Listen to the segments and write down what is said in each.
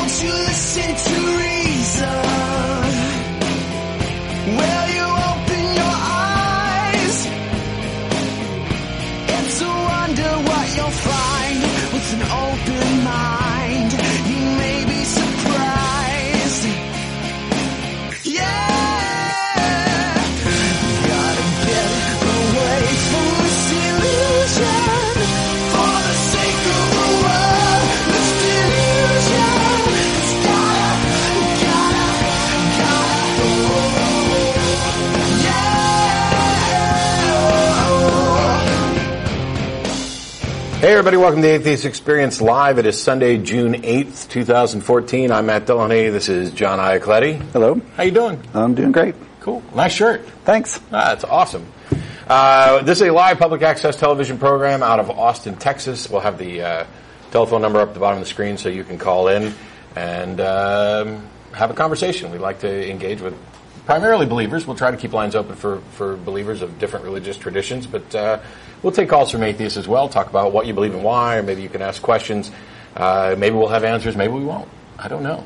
Won't you listen to reason? Will Hey everybody, welcome to the Atheist Experience Live. It is Sunday, June 8th, 2014. I'm Matt Dillahunty. This is John Iacoletti. Hello. How you doing? I'm doing great. Cool. Nice shirt. Thanks. Ah, that's awesome. Uh, this is a live public access television program out of Austin, Texas. We'll have the uh, telephone number up at the bottom of the screen so you can call in and um, have a conversation. We'd like to engage with primarily believers. We'll try to keep lines open for, for believers of different religious traditions, but uh, we'll take calls from atheists as well, talk about what you believe and why, or maybe you can ask questions. Uh, maybe we'll have answers, maybe we won't. I don't know.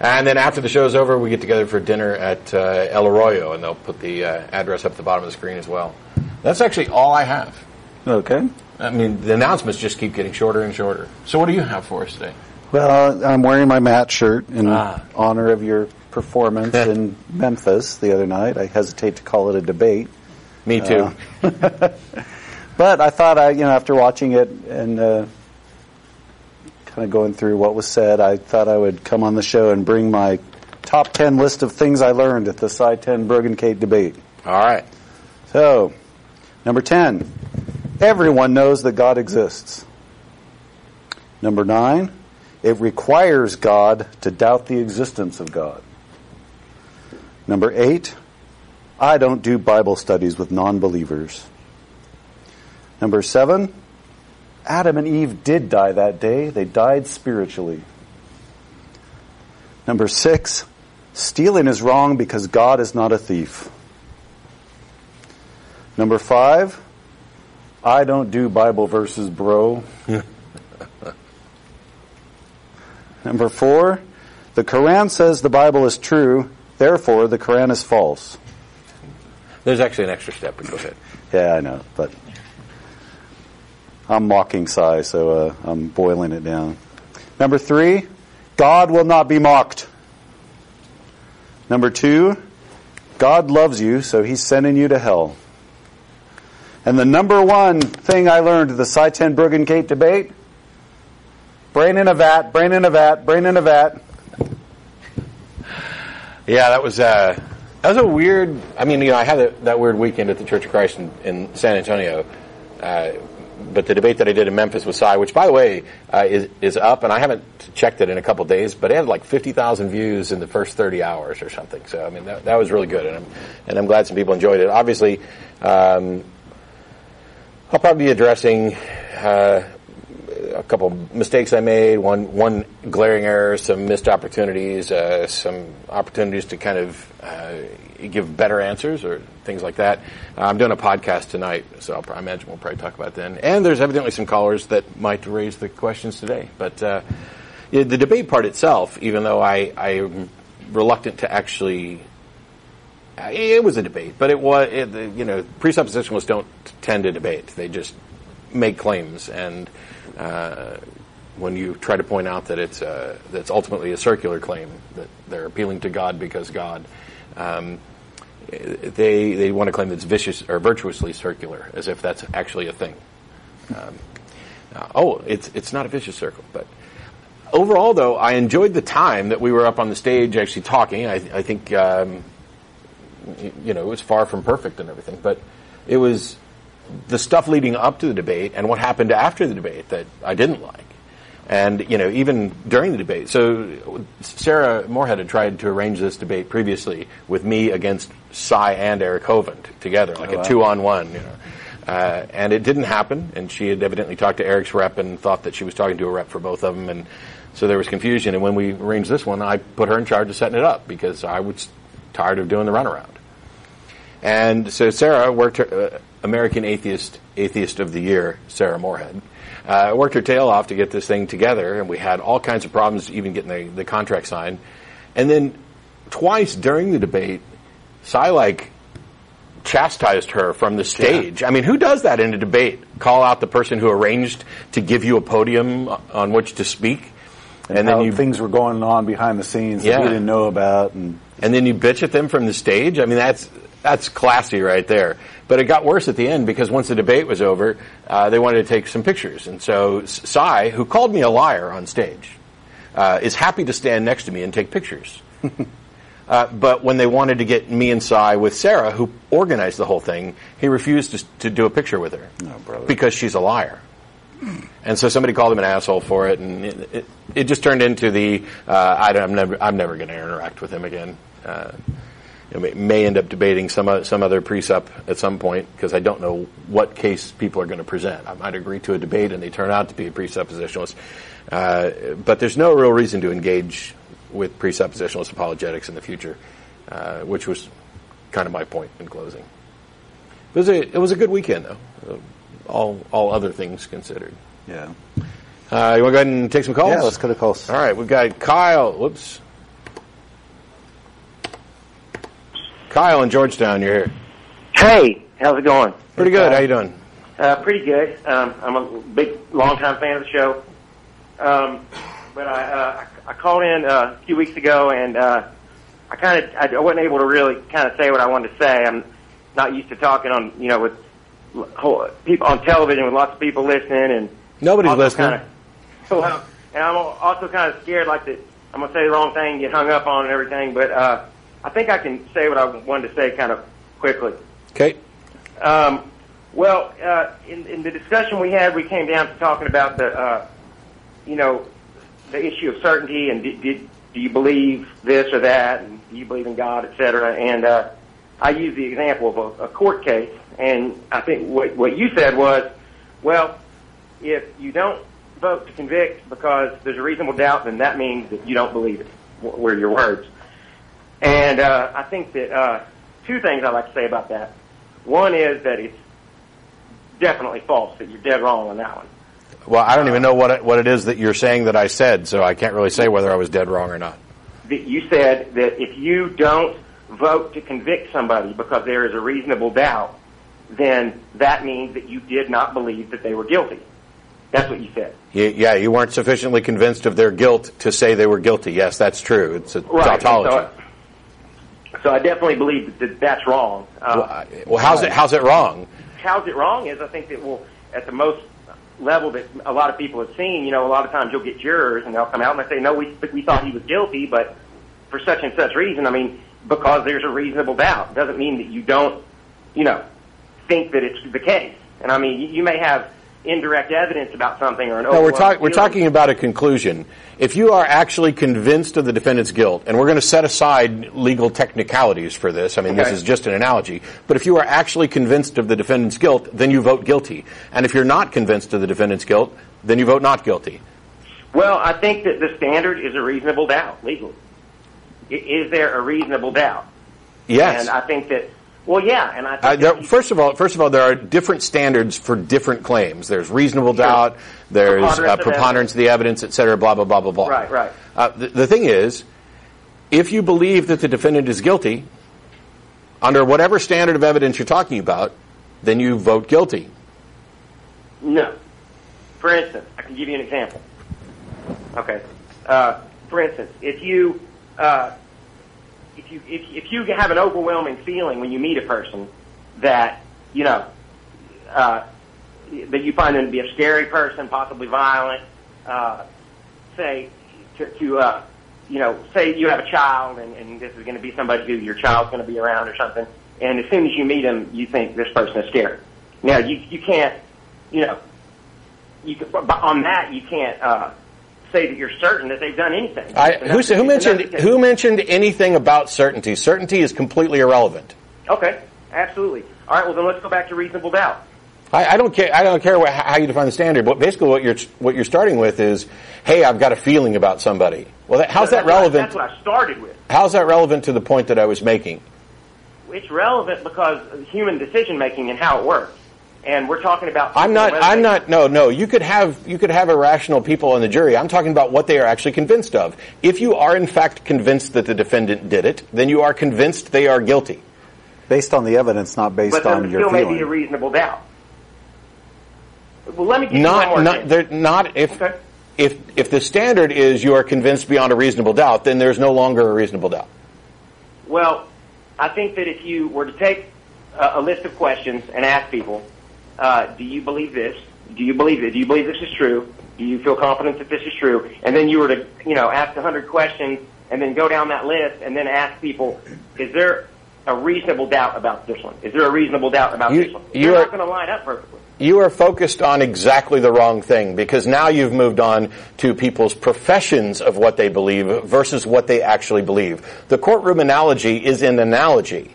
And then after the show's over, we get together for dinner at uh, El Arroyo, and they'll put the uh, address up at the bottom of the screen as well. That's actually all I have. Okay. I mean, the announcements just keep getting shorter and shorter. So, what do you have for us today? Well, I'm wearing my Matt shirt in Ah. honor of your performance in Memphis the other night. I hesitate to call it a debate, Me too. but I thought I, you know, after watching it and uh, kind of going through what was said, I thought I would come on the show and bring my top ten list of things I learned at the Sye ten Bruggencate debate. all right. So, number 10, everyone knows that God exists. Number 9, it requires God to doubt the existence of God. Number 8, I don't do Bible studies with non believers. Number 7, Adam and Eve did die that day. They died spiritually. Number 6, stealing is wrong because God is not a thief. Number five, I don't do Bible verses, bro. Number four, the Quran says the Bible is true, therefore the Quran is false. There's actually an extra step, but go ahead. Yeah, I know, but I'm mocking Sye, so uh, I'm boiling it down. Number three, God will not be mocked. Number two, God loves you, so he's sending you to hell. And the number one thing I learned at the Sye ten Bruggencate debate, brain in a vat, brain in a vat, brain in a vat. Yeah, that was uh, that was a weird. I mean, you know, I had a, that weird weekend at the Church of Christ in, in San Antonio. Uh, but the debate that I did in Memphis with Sye, which by the way uh, is is up, and I haven't checked it in a couple days, but it had like fifty thousand views in the first thirty hours or something. So I mean, that, that was really good, and I'm and I'm glad some people enjoyed it. Obviously, um, I'll probably be addressing. Uh, a couple mistakes I made, one one glaring error, some missed opportunities, uh, some opportunities to kind of uh, give better answers or things like that. I'm doing a podcast tonight, so I'll, I imagine we'll probably talk about then. And there's evidently some callers that might raise the questions today. But uh, the debate part itself, even though I, I'm reluctant to actually it was a debate, but it was, it, you know, presuppositionalists don't tend to debate. They just make claims, and uh, when you try to point out that it's uh, that's ultimately a circular claim that they're appealing to God because God. Um, they they want to claim it's vicious or virtuously circular, as if that's actually a thing. Um, uh, oh, it's it's not a vicious circle, but overall, though, I enjoyed the time that we were up on the stage actually talking. I, I think um, you know it was far from perfect and everything, but it was the stuff leading up to the debate and what happened after the debate that I didn't like. And you know, even during the debate, so Sarah Morehead had tried to arrange this debate previously with me against Sye and Eric Hovind together, like Oh, wow. a two-on-one. You know, uh, and it didn't happen. And she had evidently talked to Eric's rep and thought that she was talking to a rep for both of them, and so there was confusion. And when we arranged this one, I put her in charge of setting it up because I was tired of doing the runaround. And so Sarah worked her, uh, American Atheist Atheist of the Year, Sarah Morehead, uh, worked her tail off to get this thing together, and we had all kinds of problems even getting the, the contract signed. And then twice during the debate, Sye like chastised her from the stage. I mean, who does that in a debate? Call out the person who arranged to give you a podium on which to speak, and, And, then you things were going on behind the scenes Yeah. that we didn't know about, and and then you bitch at them from the stage. I mean, that's that's classy right there. But it got worse at the end because once the debate was over, uh, they wanted to take some pictures, and so Sye, who called me a liar on stage, uh, is happy to stand next to me and take pictures. Uh, but when they wanted to get me and Sye with Sarah, who organized the whole thing, he refused to, to do a picture with her Oh, because she's a liar. And so somebody called him an asshole for it, and it, it, it just turned into the uh, I don't, I'm never I'm never going to interact with him again. Uh, you know, may, end up debating some some other precept at some point because I don't know what case people are going to present. I might agree to a debate and they turn out to be a presuppositionalist, uh, but there's no real reason to engage with presuppositionalist apologetics in the future, uh, which was kind of my point in closing. It was a it was a good weekend though, uh, all all other things considered. yeah, Uh, you want to go ahead and take some calls? yeah. Let's cut a call. All right, we've got Kyle. Whoops. Kyle in Georgetown, you're here. Hey, how's it going? Pretty good. How you doing? Uh, pretty good. Um, I'm a big, longtime fan of the show. Um, but I, uh, I I called in uh, a few weeks ago, and uh, I kind of I wasn't able to really kind of say what I wanted to say. I'm not used to talking on you know with whole, people on television with lots of people listening, and Nobody's listening. Kinda, well, and I'm also kind of scared, like that I'm gonna say the wrong thing, get hung up on, and everything. But uh, I think I can say what I wanted to say kind of quickly. Okay. Um, well, uh, in, in the discussion we had, we came down to talking about the, uh, you know, the issue of certainty and did, did, do you believe this or that, and do you believe in God, et cetera. And uh, I used the example of a, a court case, and I think what, what you said was, well, if you don't vote to convict because there's a reasonable doubt, then that means that you don't believe it. Were your words. And uh, I think that uh, two things I'd like to say about that. One is that it's definitely false, that you're dead wrong on that one. Well, I don't even know what it, what it is that you're saying that I said, so I can't really say whether I was dead wrong or not. That you said that if you don't vote to convict somebody because there is a reasonable doubt, then that means that you did not believe that they were guilty. That's what you said. Yeah, you weren't sufficiently convinced of their guilt to say they were guilty. Yes, that's true. It's a Right. tautology. So, I definitely believe that that's wrong. Uh, well, well, how's it how's it wrong? how's it wrong is I think that well at the most level that a lot of people have seen, you know, a lot of times you'll get jurors and they'll come out and they say, no, we we thought he was guilty, but for such and such reason. I mean, because there's a reasonable doubt doesn't mean that you don't, you know, think that it's the case. And I mean, you, you may have indirect evidence about something or an No, we're, talk, we're talking about a conclusion. If you are actually convinced of the defendant's guilt, and we're going to set aside legal technicalities for this, I mean, this is just an analogy, but if you are actually convinced of the defendant's guilt, then you vote guilty. And if you're not convinced of the defendant's guilt, then you vote not guilty. Well, I think that the standard is a reasonable doubt legally. Is there a reasonable doubt? Yes. And I think that, well, yeah, and I think Uh, there, first of all, first of all, there are different standards for different claims. There's reasonable doubt, there's Preponderance uh, of preponderance of the evidence, et cetera, blah blah blah blah blah. Right, right. Uh, the, the thing is, if you believe that the defendant is guilty, under whatever standard of evidence you're talking about, then you vote guilty. No. For instance, I can give you an example. Okay. Uh, for instance, if you uh, you if, if you have an overwhelming feeling when you meet a person that you know uh, that you find them to be a scary person, possibly violent, uh, say to, to uh, you know say you have a child and, and this is going to be somebody who your child's going to be around or something, and as soon as you meet them, you think this person is scary. Now you you can't you know you can, on that you can't uh, say that you're certain that they've done anything. I, who, who mentioned who mentioned anything about certainty? Certainty is completely irrelevant. Okay, absolutely. All right, well then let's go back to reasonable doubt. I, I don't care. I don't care what, how you define the standard. But basically, what you're what you're starting with is, hey, I've got a feeling about somebody. Well, that, how's that That's what I- relevant? That's what I started with. How's that relevant to the point that I was making? It's relevant because of human decision making and how it works. And we're talking about. I'm not. I'm not. No, no. You could have you could have irrational people on the jury. I'm talking about what they are actually convinced of. If you are in fact convinced that the defendant did it, then you are convinced they are guilty. Based on the evidence, not based But there on your still may be a reasonable doubt. Well, let me give you one Not more not thing. not if Okay. if if the standard is you are convinced beyond a reasonable doubt, then there's no longer a reasonable doubt. Well, I think that if you were to take a, a list of questions and ask people, uh, do you believe this? Do you believe it? Do you believe this is true? Do you feel confident that this is true? And then you were to, you know, ask hundred questions and then go down that list and then ask people, is there a reasonable doubt about this one? Is there a reasonable doubt about You- this one? you They're are- not going to line up perfectly. You are focused on exactly the wrong thing because now you've moved on to people's professions of what they believe versus what they actually believe. The courtroom analogy is an analogy.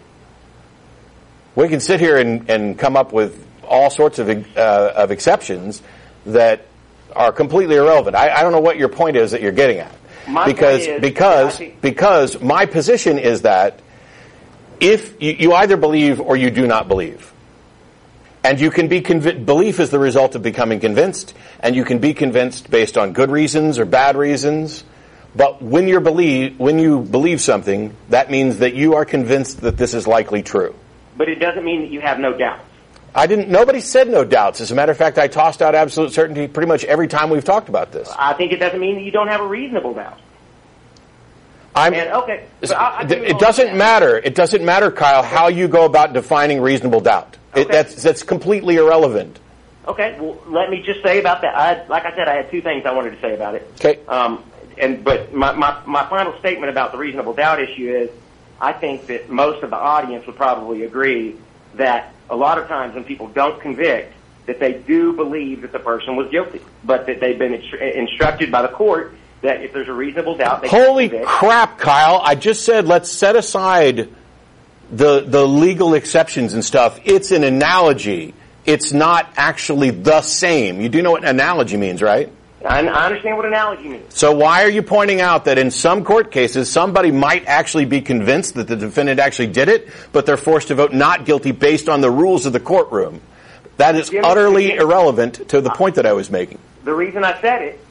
We can sit here and, and come up with all sorts of, uh, of exceptions that are completely irrelevant. I, I don't know what your point is that you're getting at. My because is because think- because my position is that if you, you either believe or you do not believe. And you can be convinced, belief is the result of becoming convinced, and you can be convinced based on good reasons or bad reasons. But when you believe, when you believe something, that means that you are convinced that this is likely true. But it doesn't mean that you have no doubts. I didn't, nobody said no doubts. As a matter of fact, I tossed out absolute certainty pretty much every time we've talked about this. I think it doesn't mean that you don't have a reasonable doubt. I'm, And okay, I, I it, it doesn't that. matter. It doesn't matter, Kyle, how you go about defining reasonable doubt. It, Okay. that's, that's completely irrelevant. Okay, well, let me just say about that. I like I said, I had two things I wanted to say about it. Okay. Um, and but my, my my final statement about the reasonable doubt issue is, I think that most of the audience would probably agree that a lot of times when people don't convict, that they do believe that the person was guilty, but that they've been instru- instructed by the court that if there's a reasonable doubt, they Holy crap, Kyle. I just said let's set aside the the legal exceptions and stuff. It's an analogy. It's not actually the same. You do know what an analogy means, right? I, understand what analogy means. So why are you pointing out that in some court cases somebody might actually be convinced that the defendant actually did it, but they're forced to vote not guilty based on the rules of the courtroom? That is utterly irrelevant to the uh, point that I was making. The reason I said it,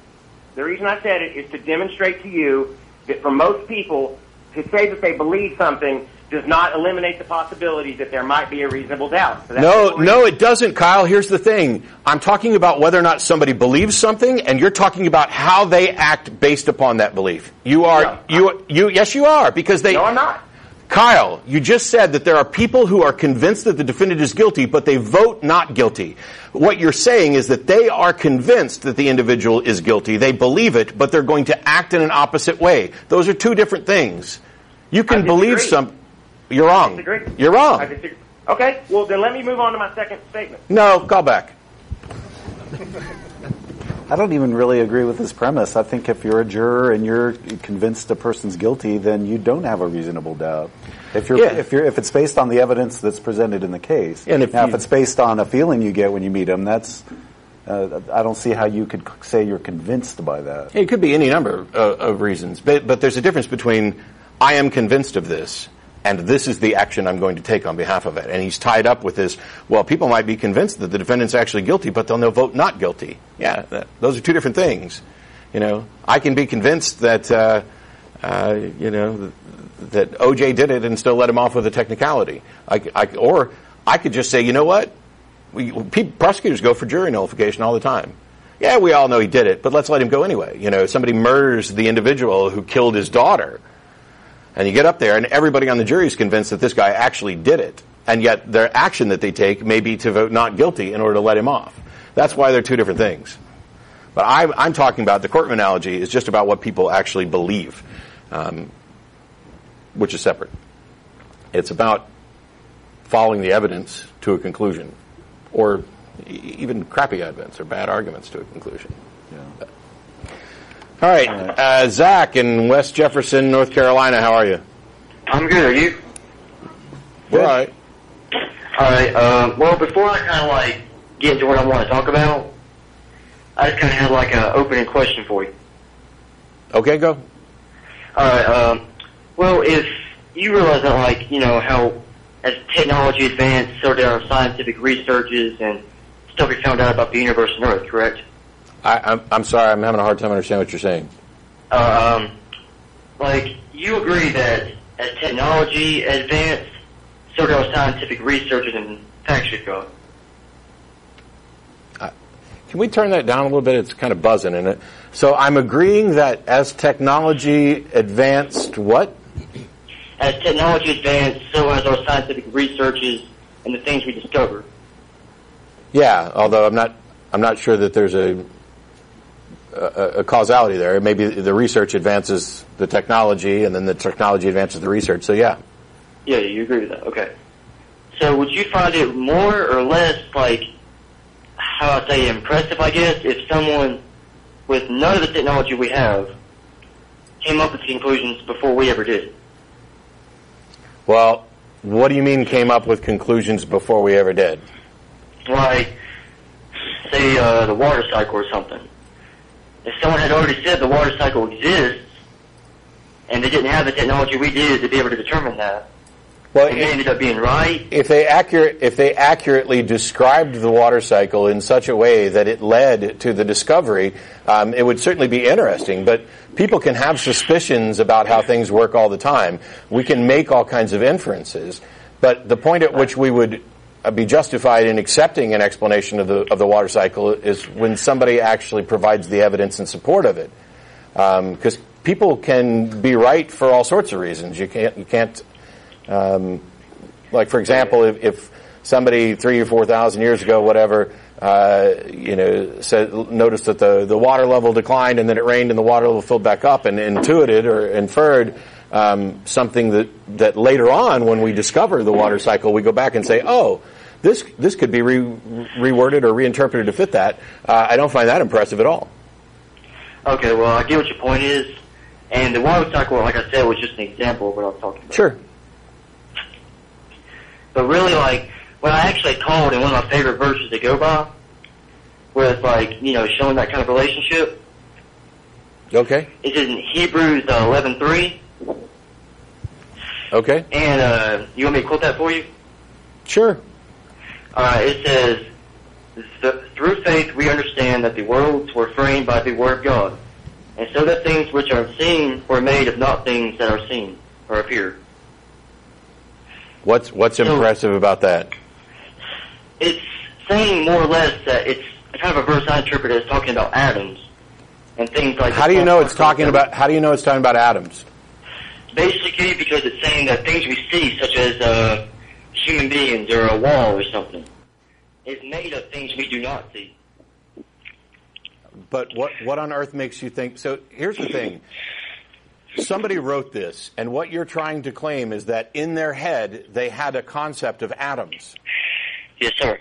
the reason I said it is to demonstrate to you that for most people, to say that they believe something does not eliminate the possibility that there might be a reasonable doubt. So No, no, it doesn't, Kyle. Here's the thing. I'm talking about whether or not somebody believes something, and you're talking about how they act based upon that belief. You are, No, you, you, yes, you are, because they. No, I'm not. Kyle, you just said that there are people who are convinced that the defendant is guilty, but they vote not guilty. What you're saying is that they are convinced that the individual is guilty. They believe it, but they're going to act in an opposite way. Those are two different things. You can believe some. You're wrong. Disagree. You're wrong. I disagree. Okay, well then let me move on to my second statement. No, call back. I don't even really agree with this premise. I think if you're a juror and you're convinced a person's guilty, then you don't have a reasonable doubt. If you're, Yeah. if you're, if it's based on the evidence that's presented in the case, And if now you- if it's based on a feeling you get when you meet them, that's, uh, I don't see how you could say you're convinced by that. It could be any number of, of reasons, but, but there's a difference between I am convinced of this and this is the action I'm going to take on behalf of it. And he's tied up with this, well, people might be convinced that the defendant's actually guilty, but they'll vote not guilty. Yeah, that, those are two different things. You know, I can be convinced that, uh, uh, you know, that OJ did it and still let him off with a technicality. I, I, or I could just say, you know what? We, pe- prosecutors go for jury nullification all the time. Yeah, we all know he did it, but let's let him go anyway. You know, somebody murders the individual who killed his daughter. And you get up there and everybody on the jury is convinced that this guy actually did it. And yet their action that they take may be to vote not guilty in order to let him off. That's why they're two different things. But I, I'm talking about the courtroom analogy is just about what people actually believe, um, which is separate. It's about following the evidence to a conclusion, or even crappy evidence or bad arguments to a conclusion. All right, uh, Zach in West Jefferson, North Carolina. How are you? I'm good. Are you? All right. All right. Uh, well, before I kind of like get into what I want to talk about, I just kind of had like an opening question for you. Okay, go. All right. Um, well, if you realize that, like, you know, how as technology advanced, so there are scientific researches and stuff we found out about the universe and Earth, correct? I, I'm, I'm sorry, I'm having a hard time understanding what you're saying. Uh, um, like, you agree that as technology advanced, so are scientific researches and facts we got. Can we turn that down a little bit? It's kind of buzzing in it. So I'm agreeing that as technology advanced, what? As technology advanced, so has our scientific researches and the things we discover. Yeah, although I'm not, I'm not sure that there's a, a, a causality there. Maybe the research advances the technology, and then the technology advances the research. So yeah, Yeah, you agree with that. Okay. So would you find it more or less like, how I say, impressive, I guess, if someone with none of the technology we have came up with the conclusions before we ever did? Well, what do you mean came up with conclusions before we ever did? Like, say, uh, the water cycle or something. If someone had already said the water cycle exists, and they didn't have the technology we did to be able to determine that, Well, and they ended up being right, if they accurate if they accurately described the water cycle in such a way that it led to the discovery, um, it would certainly be interesting. But people can have suspicions about how things work all the time. We can make all kinds of inferences, but the point at which we would be justified in accepting an explanation of the of the water cycle is when somebody actually provides the evidence in support of it. Because people can be right for all sorts of reasons. You can't you can't um, like for example, if, if somebody three or four thousand years ago, whatever, uh, you know, said noticed that the, the water level declined and then it rained and the water level filled back up and intuited or inferred um, something that that later on, when we discover the water cycle, we go back and say, oh. This this could be re- reworded or reinterpreted to fit that. Uh, I don't find that impressive at all. Okay, well, I get what your point is. And the water about, like I said, was just an example of what I was talking about. Sure. But really, like, what I actually called in one of my favorite verses to go by, where it's like, you know, showing that kind of relationship, Okay. It's in Hebrews uh, 11.3. Okay. And uh, you want me to quote that for you? Sure. Uh, it says, Through faith we understand that the worlds were framed by the Word of God, and so that things which are seen were made of not things that are seen or appear. What's what's So- impressive about that? It's saying more or less that it's kind of a verse I interpret as talking about atoms and things like How do you know it's talking about? How do you know it's talking about atoms? Basically, because it's saying that things we see, such as uh, human beings or a wall or something, is made of things we do not see. But what what on earth makes you think? So here's the thing. Somebody wrote this, and what you're trying to claim is that in their head they had a concept of atoms. Yes, sir.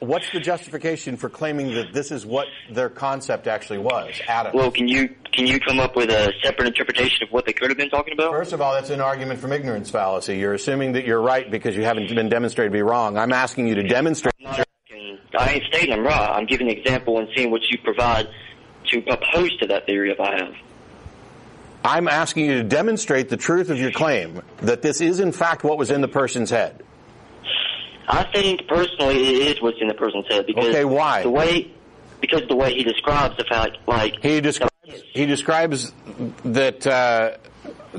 What's the justification for claiming that this is what their concept actually was? Atoms. Well, can you can you come up with a separate interpretation of what they could have been talking about? First of all, that's an argument from ignorance fallacy. You're assuming that you're right because you haven't been demonstrated to be wrong. I'm asking you to demonstrate. I'm not asking- I ain't stating I'm right. I'm giving an example and seeing what you provide to oppose to that theory if I have. I'm asking you to demonstrate the truth of your claim that this is in fact what was in the person's head. I think personally it is what's in the person's head because Okay, why? the way because the way he describes the fact like He describes he describes that uh,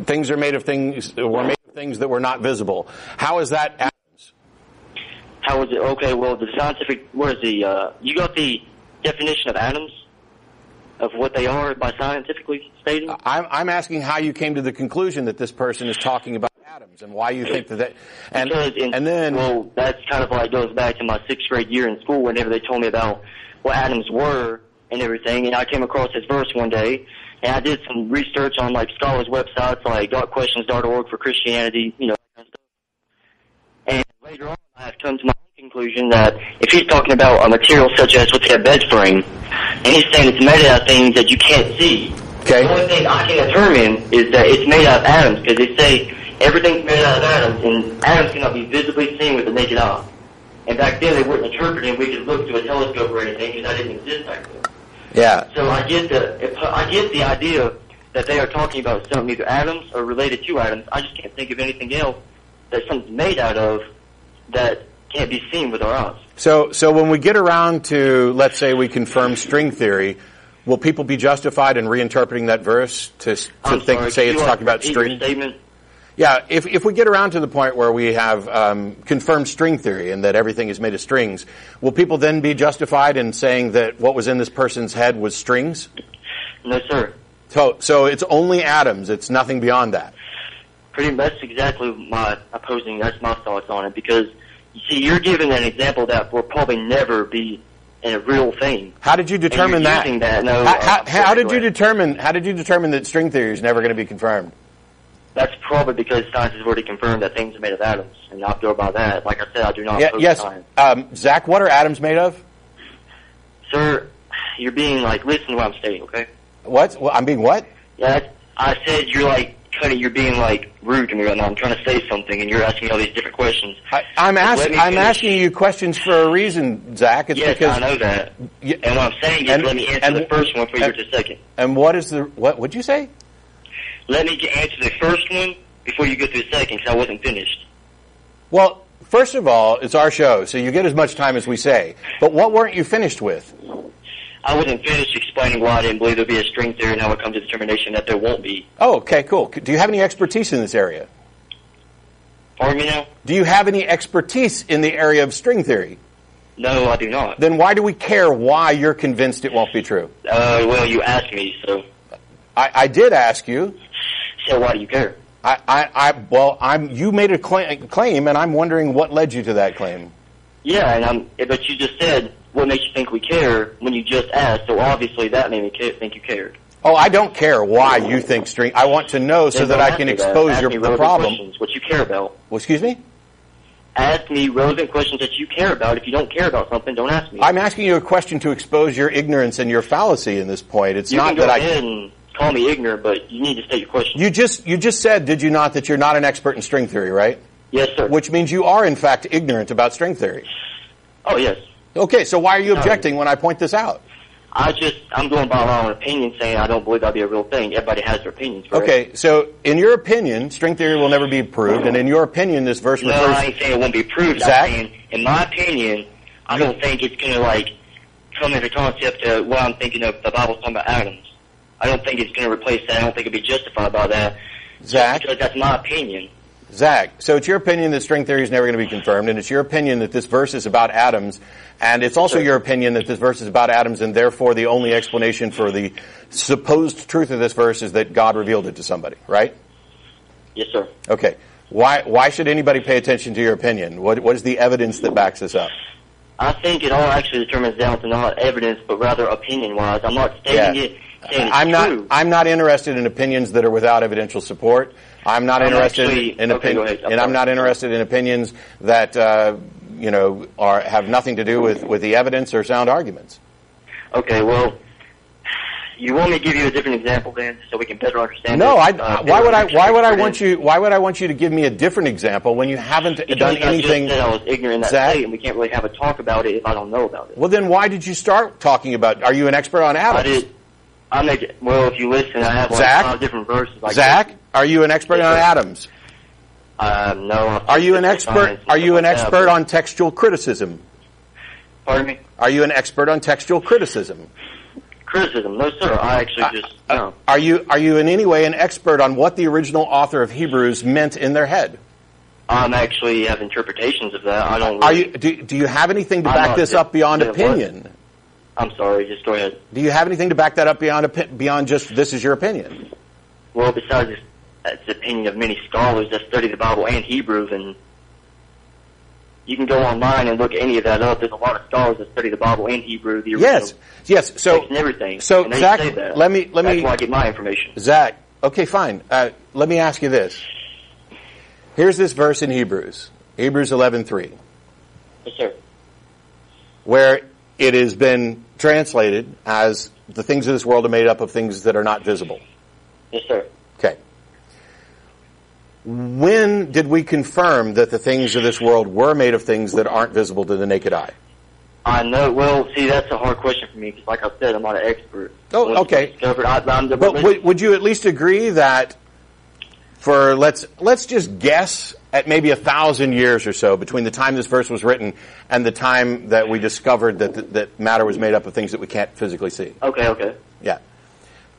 things are made of things were made of things that were not visible. How is that atoms? how is it okay well the scientific where is the uh you got the definition of atoms, of what they are by scientifically stating? I'm, I'm asking how you came to the conclusion that this person is talking about atoms and why you think that, that and, because in, and then, well, that's kind of like goes back to my sixth grade year in school. Whenever they told me about what atoms were and everything, and I came across this verse one day, and I did some research on like scholars' websites like darkquestions.org for Christianity, you know, that kind of stuff. And later on, I have come to my conclusion that if he's talking about a material such as say a bed frame, and he's saying it's made out of things that you can't see. Okay. The only thing I can determine is that it's made out of atoms because they say everything's made out of atoms, and atoms cannot be visibly seen with the naked eye. And back then they weren't interpreting. We could look through a telescope or anything because that didn't exist back then. yeah, So I get the I get the idea that they are talking about something either atoms or related to atoms. I just can't think of anything else that something's made out of that can't be seen with our eyes. So, so when we get around to, let's say, we confirm string theory, will people be justified in reinterpreting that verse to, to think, sorry, say it's talking about string? statement. Yeah, if, if we get around to the point where we have um, confirmed string theory and that everything is made of strings, will people then be justified in saying that what was in this person's head was strings? No, sir. So, so it's only atoms. It's nothing beyond that. Pretty much that's exactly my opposing. That's my thoughts on it because you see, you're giving an example that will probably never be a real thing. How did you determine that? that, no, how, uh, how, how did you determine? How did you determine that string theory is never going to be confirmed? That's probably because science has already confirmed that things are made of atoms, and I'll go by that. Like I said, I do not Yeah, yes, um, Zach. What are atoms made of? Sir, you're being like, listen to what I'm saying, okay? What? Well, I'm being what? Yeah, I said you're like, cutting, you're being like rude to me right now. I'm trying to say something, and you're asking me all these different questions. I, I'm Let asking. I'm asking you questions for a reason, Zach. It's yes, because. I know that. And what I'm saying is, and- let me answer and- the first one for you and- a second. And what is the what? Would you say? Let me get, answer the first one before you get to the second, because I wasn't finished. Well, first of all, it's our show, so you get as much time as we say. But what weren't you finished with? I wasn't finished explaining why I didn't believe there'd be a string theory, and I would come to the determination that there won't be. Oh, okay, cool. Do you have any expertise in this area? Pardon me now? Do you have any expertise in the area of string theory? No, I do not. Then why do we care why you're convinced it won't be true? Uh, well, you asked me, so I, I did ask you. So why do you care? I, I, I well, I'm. You made a cla- claim, and I'm wondering what led you to that claim. Yeah, and I'm. But you just said what makes you think we care when you just asked. So obviously that made me ca- think you cared. Oh, I don't care why you think string. I want to know so that I can that. expose your the problem. Questions, what you care about. Well, excuse me. Ask me relevant questions that you care about. If you don't care about something, don't ask me. I'm asking you a question to expose your ignorance and your fallacy in this point. It's you not that I. call me ignorant, but you need to state your question. You just you just said, did you not, that you're not an expert in string theory, right? yes, sir. Which means you are in fact ignorant about string theory. oh, yes. Okay, so why are you No. objecting when I point this out? I just I'm going by my own opinion, saying I don't believe that'd be a real thing. Everybody has their opinions. Correct? Okay, so in your opinion, string theory will never be proved, and in your opinion, this verse No, refers. I ain't saying it won't be proved. Zach? I'm saying, in my opinion, I don't think it's gonna like come into concept to what I'm thinking of. The Bible's talking about atoms. I don't think it's gonna replace that. I don't think it'd be justified by that. Zach, Because that's my opinion. Zach. So it's your opinion that string theory is never going to be confirmed, and it's your opinion that this verse is about atoms, and it's also Sure. your opinion that this verse is about atoms, and therefore the only explanation for the supposed truth of this verse is that God revealed it to somebody, right? Yes, sir. Okay. Why why should anybody pay attention to your opinion? What what is the evidence that backs this up? I think it all actually determines down to not evidence, but rather opinion-wise. I'm not stating Yeah. it I'm not true. I'm not interested in opinions that are without evidential support. I'm not I'm interested actually- in okay, opinions, go ahead. I'm and I'm not interested in opinions that uh, you know are have nothing to do with with the evidence or sound arguments. Okay, well, you want me to give you a different example then, so we can better understand? No? I, Uh, why would I why would I want you why would I want you to give me a different example when you haven't Because done I anything? just said I was ignorant that Zach? state, and we can't really have a talk about it if I don't know about it. Well, then why did you start talking about? Are you an expert on I did. I make it. Well, if you listen, I have like Zach? five different verses. Like Zach, are you an expert on atoms? Um, uh, no. I'm Are you an expert? Are you an expert on textual criticism? Pardon me. Are you an expert on textual criticism? Criticism? No, sir. I actually uh, just uh, no. Are you are you in any way an expert on what the original author of Hebrews meant in their head? I'm actually have interpretations of that. I don't. Are you do, do you have anything to I'm back this up beyond opinion? what? I'm sorry, just go ahead. Do you have anything to back that up beyond beyond just this is your opinion? Well, besides the opinion of many scholars that study the Bible and Hebrews, and you can go online and look any of that up. There's a lot of scholars that study the Bible and Hebrew, the original Yes, yes. So and everything. so Zach, let me let That's me I get my information. Zach. Okay, fine. Uh, let me ask you this. Here's this verse in Hebrews, Hebrews 11:3, Yes, sir. where it has been translated as the things of this world are made up of things that are not visible. Yes, sir. Okay. When did we confirm that the things of this world were made of things that aren't visible to the naked eye? I know. Well, see, that's a hard question for me because, like I said, I'm not an expert. Oh, okay. I, But would, would you at least agree that for let's let's just guess at maybe a thousand years or so between the time this verse was written and the time that we discovered that that matter was made up of things that we can't physically see? Okay, okay. Yeah.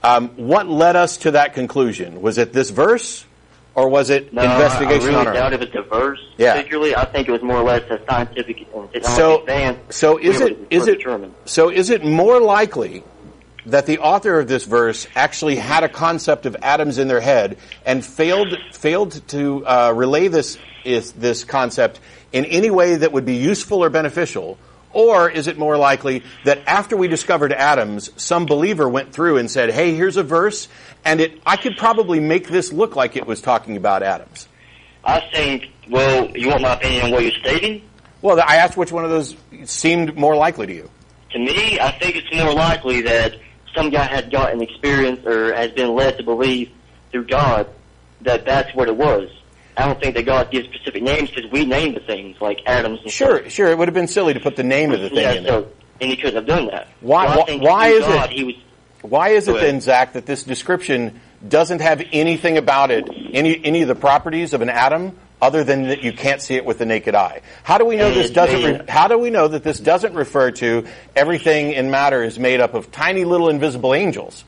Um, what led us to that conclusion? Was it this verse, or was it No, investigation I, really doubt if it's diverse. Yeah. Particularly, I think it was more or less a scientific and technology So, advance. so is it is it determine. so is it more likely that the author of this verse actually had a concept of atoms in their head and failed failed to uh, relay this is this concept in any way that would be useful or beneficial? Or is it more likely that after we discovered atoms, some believer went through and said, "Hey, here's a verse, and it I could probably make this look like it was talking about atoms." I think. Well, you want my opinion on what you're stating? Well, I asked which one of those seemed more likely to you. To me, I think it's more likely that some guy had gotten experience or has been led to believe through God that that's what it was. I don't think that God gives specific names because we name the things like atoms and Sure, stuff. sure. It would have been silly to put the name of the thing Yeah, in there. so and he couldn't have done that. Why- So why- why through is it- God, He was Why is it then, Zach, that this description doesn't have anything about it, any any of the properties of an atom, other than that you can't see it with the naked eye? How do we know this doesn't? Re- how do we know that this doesn't refer to everything in matter is made up of tiny little invisible angels?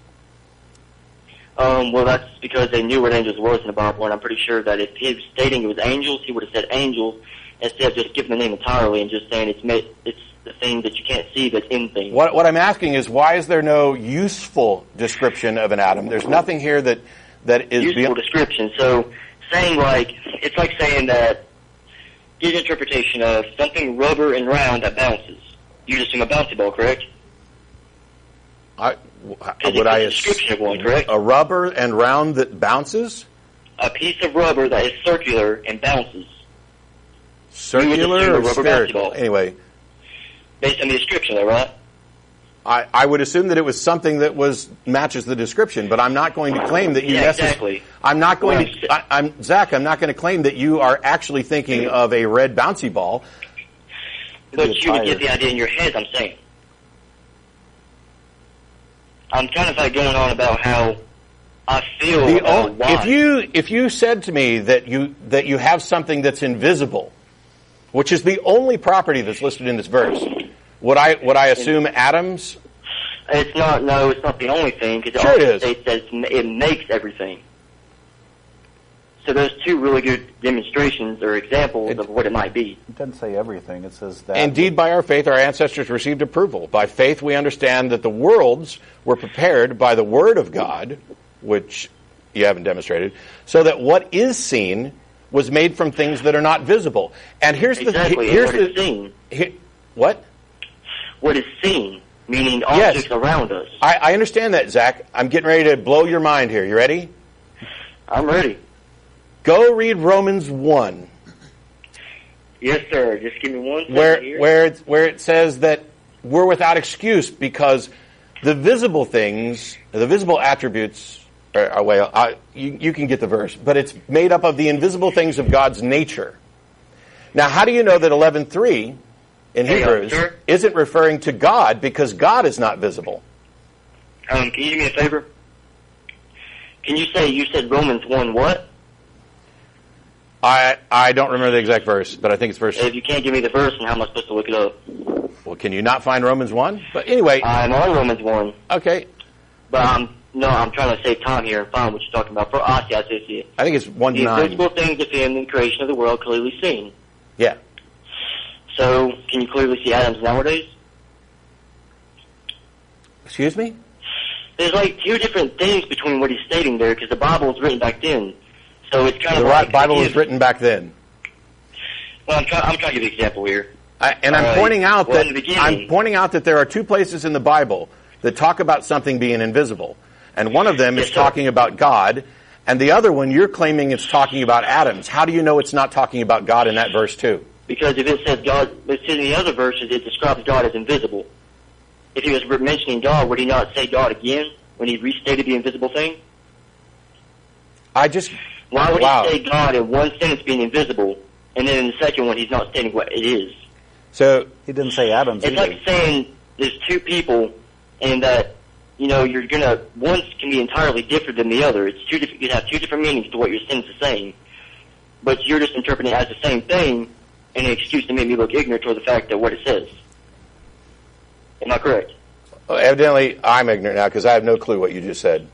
Um, well, that's because they knew what angels were in the Bible, and I'm pretty sure that if he was stating it was angels, he would have said angels instead of just giving the name entirely and just saying it's made, it's the thing that you can't see that's in things. What, what I'm asking is, why is there no useful description of an atom? There's nothing here that that is Useful beyond. description. So, saying like it's like saying that his interpretation of something rubber and round that bounces. You just assume a bouncy ball, correct? I, would I a description of one, correct? a rubber and round that bounces? A piece of rubber that is circular and bounces, Circular or rubber spherical? Anyway, based on the description, though, right? I, I would assume that it was something that was matches the description, but I'm not going to claim that you Yeah, exactly. I'm not going Well, to. I, I'm Zach. I'm not going to claim that you are actually thinking of a red bouncy ball. But you would get the idea in your head, I'm saying. I'm kind of like going on about how I feel The about o- why. if you if you said to me that you that you have something that's invisible, which is the only property that's listed in this verse, would I would I assume atoms? It's not, no, it's not the only thing, because Sure it it also is. states that it makes everything. So those two really good demonstrations or examples It- of what it might be. It doesn't say everything. It says that. Indeed, by our faith, our ancestors received approval. By faith, we understand that the worlds were prepared by the Word of God, which you haven't demonstrated, so that what is seen was made from things that are not visible. And here's Exactly, the and here's what the is seen. he- what What is seen, meaning Yes. objects around us. I, I understand that, Zach. I'm getting ready to blow your mind here. You ready? I'm ready. Go read Romans one. Yes, sir. Just give me one second where here. where it, where it says that we're without excuse because the visible things, the visible attributes. Are, are, well, I, you, you can get the verse, but it's made up of the invisible things of God's nature. Now, how do you know that eleven three in Hey, Hebrews isn't referring to God because God is not visible? Um, can you do me a favor? Can you say you said Romans one what? I I don't remember the exact verse, but I think it's verse. If you can't give me the verse, then how am I supposed to look it up? Well, can you not find Romans one? But anyway, I'm on Romans one, okay. but I'm no, I'm trying to save time here and find what you're talking about. For I see, I see, I see. I think it's one The nine. invisible things of Him in the creation of the world clearly seen. Yeah. So, can you clearly see atoms nowadays? Excuse me? There's like two different things between what he's stating there because the Bible was written back then. So it's kind The of like Bible was written back then. Well, I'm trying, I'm trying to give you an example here. I, and I'm right. pointing out Well, that the I'm pointing out that there are two places in the Bible that talk about something being invisible, and one of them is sir. talking about God, and the other one you're claiming it's talking about atoms. How do you know it's not talking about God in that verse too? Because if it says God, it's in the other verses, it describes God as invisible. If he was mentioning God, would he not say God again when he restated the invisible thing? I just Why would Wow. he say God in one sentence being invisible, and then in the second one he's not stating what it is? so He didn't say atoms It's either. like saying there's two people, and that you know you're gonna one can be entirely different than the other. It's two different. You have two different meanings to what your sentence is saying, but you're just interpreting it as the same thing, and an excuse to make me look ignorant toward the fact that what it says. Am I correct? evidently I'm ignorant now because I have no clue what you just said.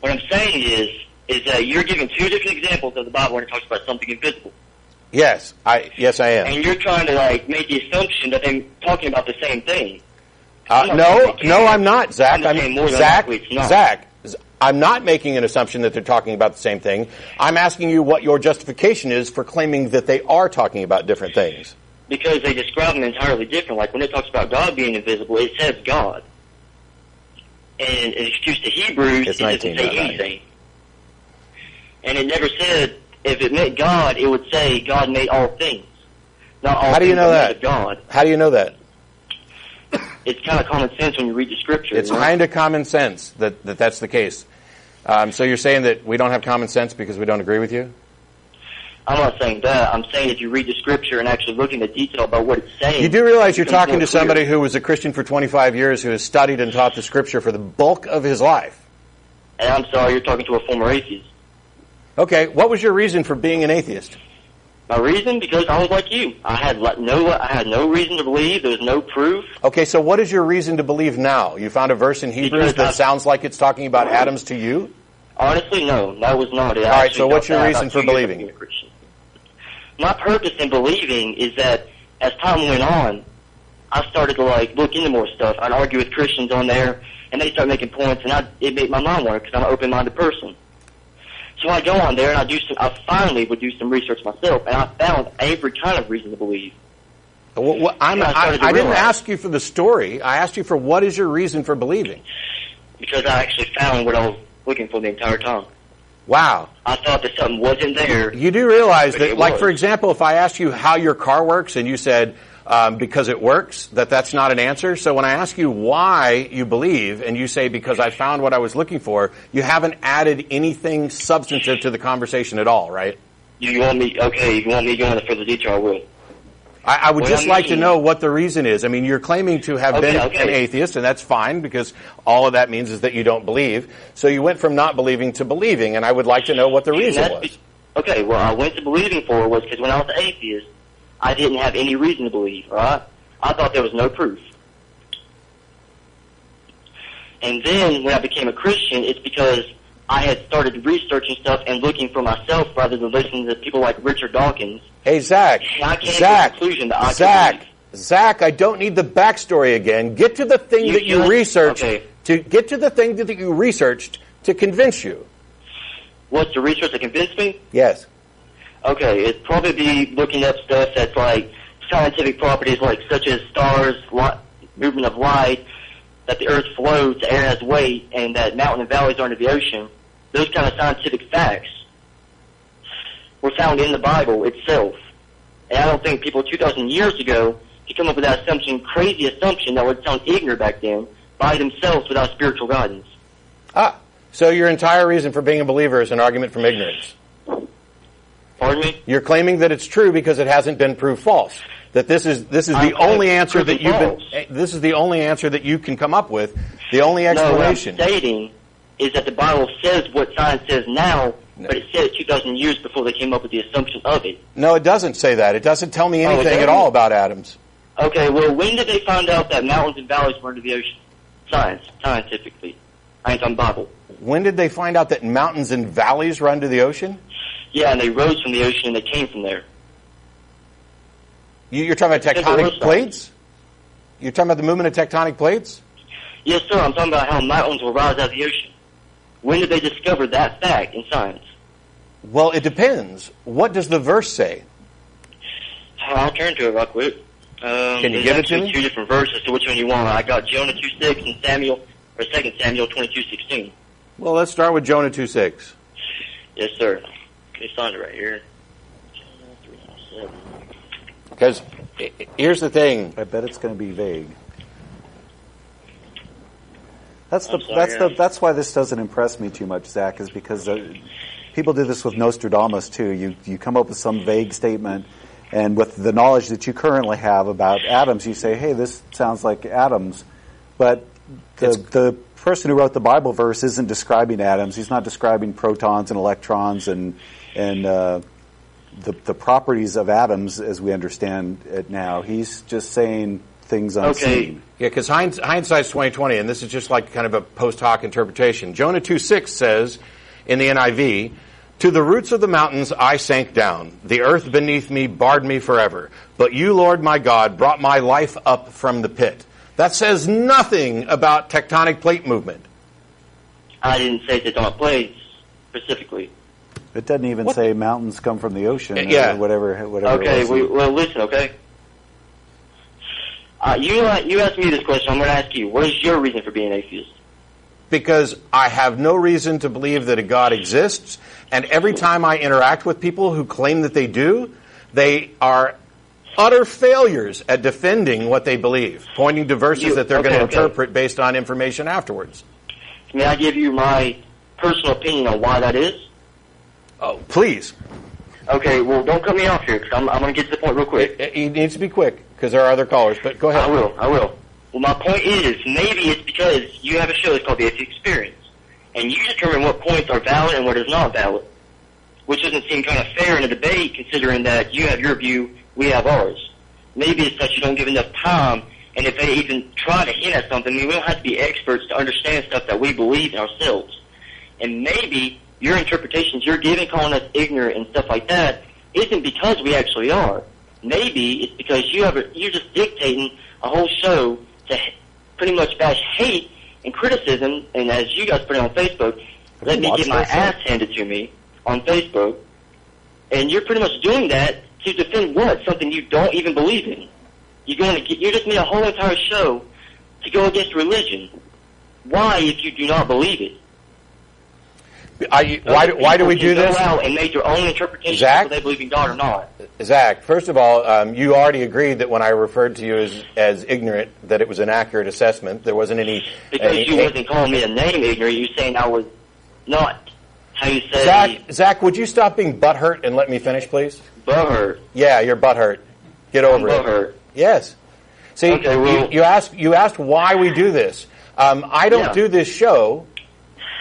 What I'm saying is, is that you're giving two different examples of the Bible when it talks about something invisible, Yes, I yes I am. and you're trying to like make the assumption that they're talking about the same thing. Uh, no, no. I'm not, Zach. I'm just saying more than Zach, likely it's not. Zach. I'm not making an assumption that they're talking about the same thing. I'm asking you what your justification is for claiming that they are talking about different things. because they describe them entirely different. Like when it talks about God being invisible, it says God. And an excuse to Hebrews, It's it doesn't say 1999. anything. And it never said, if it meant God, it would say God made all things. Not all How do you things know that? God. How do you know that? It's kind of common sense when you read the scripture. It's know? kind of common sense that, that that's the case. Um, so you're saying that we don't have common sense because we don't agree with you? I'm not saying that. I'm saying if you read the scripture and actually look into detail about what it's saying. You do realize you're talking to somebody who was a Christian for 25 years, who has studied and taught the Scripture for the bulk of his life. And I'm sorry, you're talking to a former atheist. Okay, what was your reason for being an atheist? My reason? Because I was like you. I had no, I had no reason to believe. There was no proof. Okay, so what is your reason to believe now? You found a verse in Hebrews Because that I- sounds like it's talking about atoms to you? Honestly, no, that was not it. I All right, so what's your reason for believing? of being a Christian. My purpose in believing is that as time went on, I started to like look into more stuff. I'd argue with Christians on there, and they start making points, and I, it made my mind work because I'm an open-minded person. So I go on there and I do some. I finally would do some research myself, and I found every kind of reason to believe. Well, I'm, I I, to I didn't ask you for the story. I asked you for what is your reason for believing. because I actually found what I was looking for the entire time. Wow. I thought that something wasn't there. You do realize that, like, was. for example, if I asked you how your car works and you said, um, because it works, that that's not an answer. So when I ask you why you believe and you say because I found what I was looking for, you haven't added anything substantive to the conversation at all, right? You want me? Okay, you want me to go into further detail, I will. I, I would What just I like to know what the reason is. I mean, you're claiming to have Okay, been okay. an atheist, and that's fine because all of that means is that you don't believe. So you went from not believing to believing, and I would like to know what the reason was. be- okay, well, I went to believing for was because when I was an atheist, I didn't have any reason to believe. All right, I thought there was no proof. And then when I became a Christian, it's because I had started researching stuff and looking for myself rather than listening to people like Richard Dawkins. Hey, Zach. I came to the Zach. conclusion that I Zach. Zach, I don't need the backstory again. Get to the thing You that you just- researched. okay. To get to the thing that you researched to convince you. What's the research that convinced me? Yes. Okay, it'd probably be looking up stuff that's like scientific properties, like such as stars, li- movement of light, that the Earth floats, air has weight, and that mountain and valleys are under the ocean. Those kind of scientific facts were found in the Bible itself. And I don't think people 2,000 years ago could come up with that assumption, crazy assumption that would sound ignorant back then, by themselves without spiritual guidance. Ah. So your entire reason for being a believer is an argument from ignorance. Pardon me? You're claiming that it's true because it hasn't been proved false. That this is this is I'm the only answer that you've been. false. eh, This is the only answer that you can come up with. The only explanation. No, what I'm stating is that the Bible says what science says now, but it said it 2,000 years before they came up with the assumption of it. No, it doesn't say that. It doesn't tell me Oh, anything at all about atoms. Okay, well, when did they find out that mountains and valleys were under the ocean? Science, scientifically. I ain't talking Bible. When did they find out that mountains and valleys run to the ocean? Yeah, and they rose from the ocean and they came from there. You- You're talking about tectonic plates? You're talking about the movement of tectonic plates? Yes, sir. I'm talking about how mountains will rise out of the ocean. When did they discover that fact in science? Well, it depends. What does the verse say? I'll turn to it real quick. Um, Can you give it to me? Two different verses. So which one you want? I got Jonah two six and Samuel or Second Samuel twenty two sixteen. Well, let's start with Jonah 2 6. Yes, sir. It's on it right here. Because here's the thing. I bet it's going to be vague. That's the sorry, that's the that's why this doesn't impress me too much, Zach, is because uh, people do this with Nostradamus too. You you come up with some vague statement, and with the knowledge that you currently have about atoms, you say, "Hey, this sounds like atoms," but the the person who wrote the Bible verse isn't describing atoms. He's not describing protons and electrons and and uh, the the properties of atoms as we understand it now. He's just saying things unseen. Okay. Yeah, because hinds- hindsight's twenty twenty, and this is just like kind of a post hoc interpretation. Jonah two six says in the NIV, "To the roots of the mountains I sank down; the earth beneath me barred me forever. But you, Lord my God, brought my life up from the pit." That says nothing about tectonic plate movement. I didn't say tectonic plates specifically. It doesn't even What? say mountains come from the ocean Yeah. or whatever. whatever Okay, we, well, listen, okay? Uh, you, uh, you asked me this question. I'm going to ask you. What is your reason for being atheist? because I have no reason to believe that a God exists, and every time I interact with people who claim that they do, they are utter failures at defending what they believe, pointing to verses You- that they're okay, going to okay. interpret based on information afterwards. May I give you my personal opinion on why that is? Oh, please. Okay, well, don't cut me off here because I'm, I'm going to get to the point real quick. It, it needs to be quick because there are other callers, but go ahead. I will. I will. Well, my point is, maybe it's because you have a show that's called the Atheist Experience, and you determine what points are valid and what is not valid, which doesn't seem kind of fair in a debate, considering that you have your view, we have ours. Maybe it's that you don't give enough time, and if they even try to hint at something, I mean, we don't have to be experts to understand stuff that we believe in ourselves. And maybe your interpretations you're giving, calling us ignorant and stuff like that, isn't because we actually are. Maybe it's because you have a, you're just dictating a whole show to pretty much bash hate and criticism, and as you guys put it on Facebook, let me get my that show? ass handed to me on Facebook, and you're pretty much doing that to defend what? Something you don't even believe in. You're going to get, you just made a whole entire show to go against religion. Why, if you do not believe it? I, why, do- why do we do this? And make their own interpretation Zach? whether they believe in God or not. Zach, first of all, um, you already agreed that when I referred to you as, as ignorant, that it was an accurate assessment. There wasn't any. Because any you wasn't calling me a name ignorant, you saying I was not how you say Zach, Zach, would you stop being butthurt and let me finish, please? butthurt. Yeah, you're butthurt. Get over I'm it. butthurt. Yes. See, Okay, well- you, you asked you asked why we do this. Um, I don't Yeah. do this show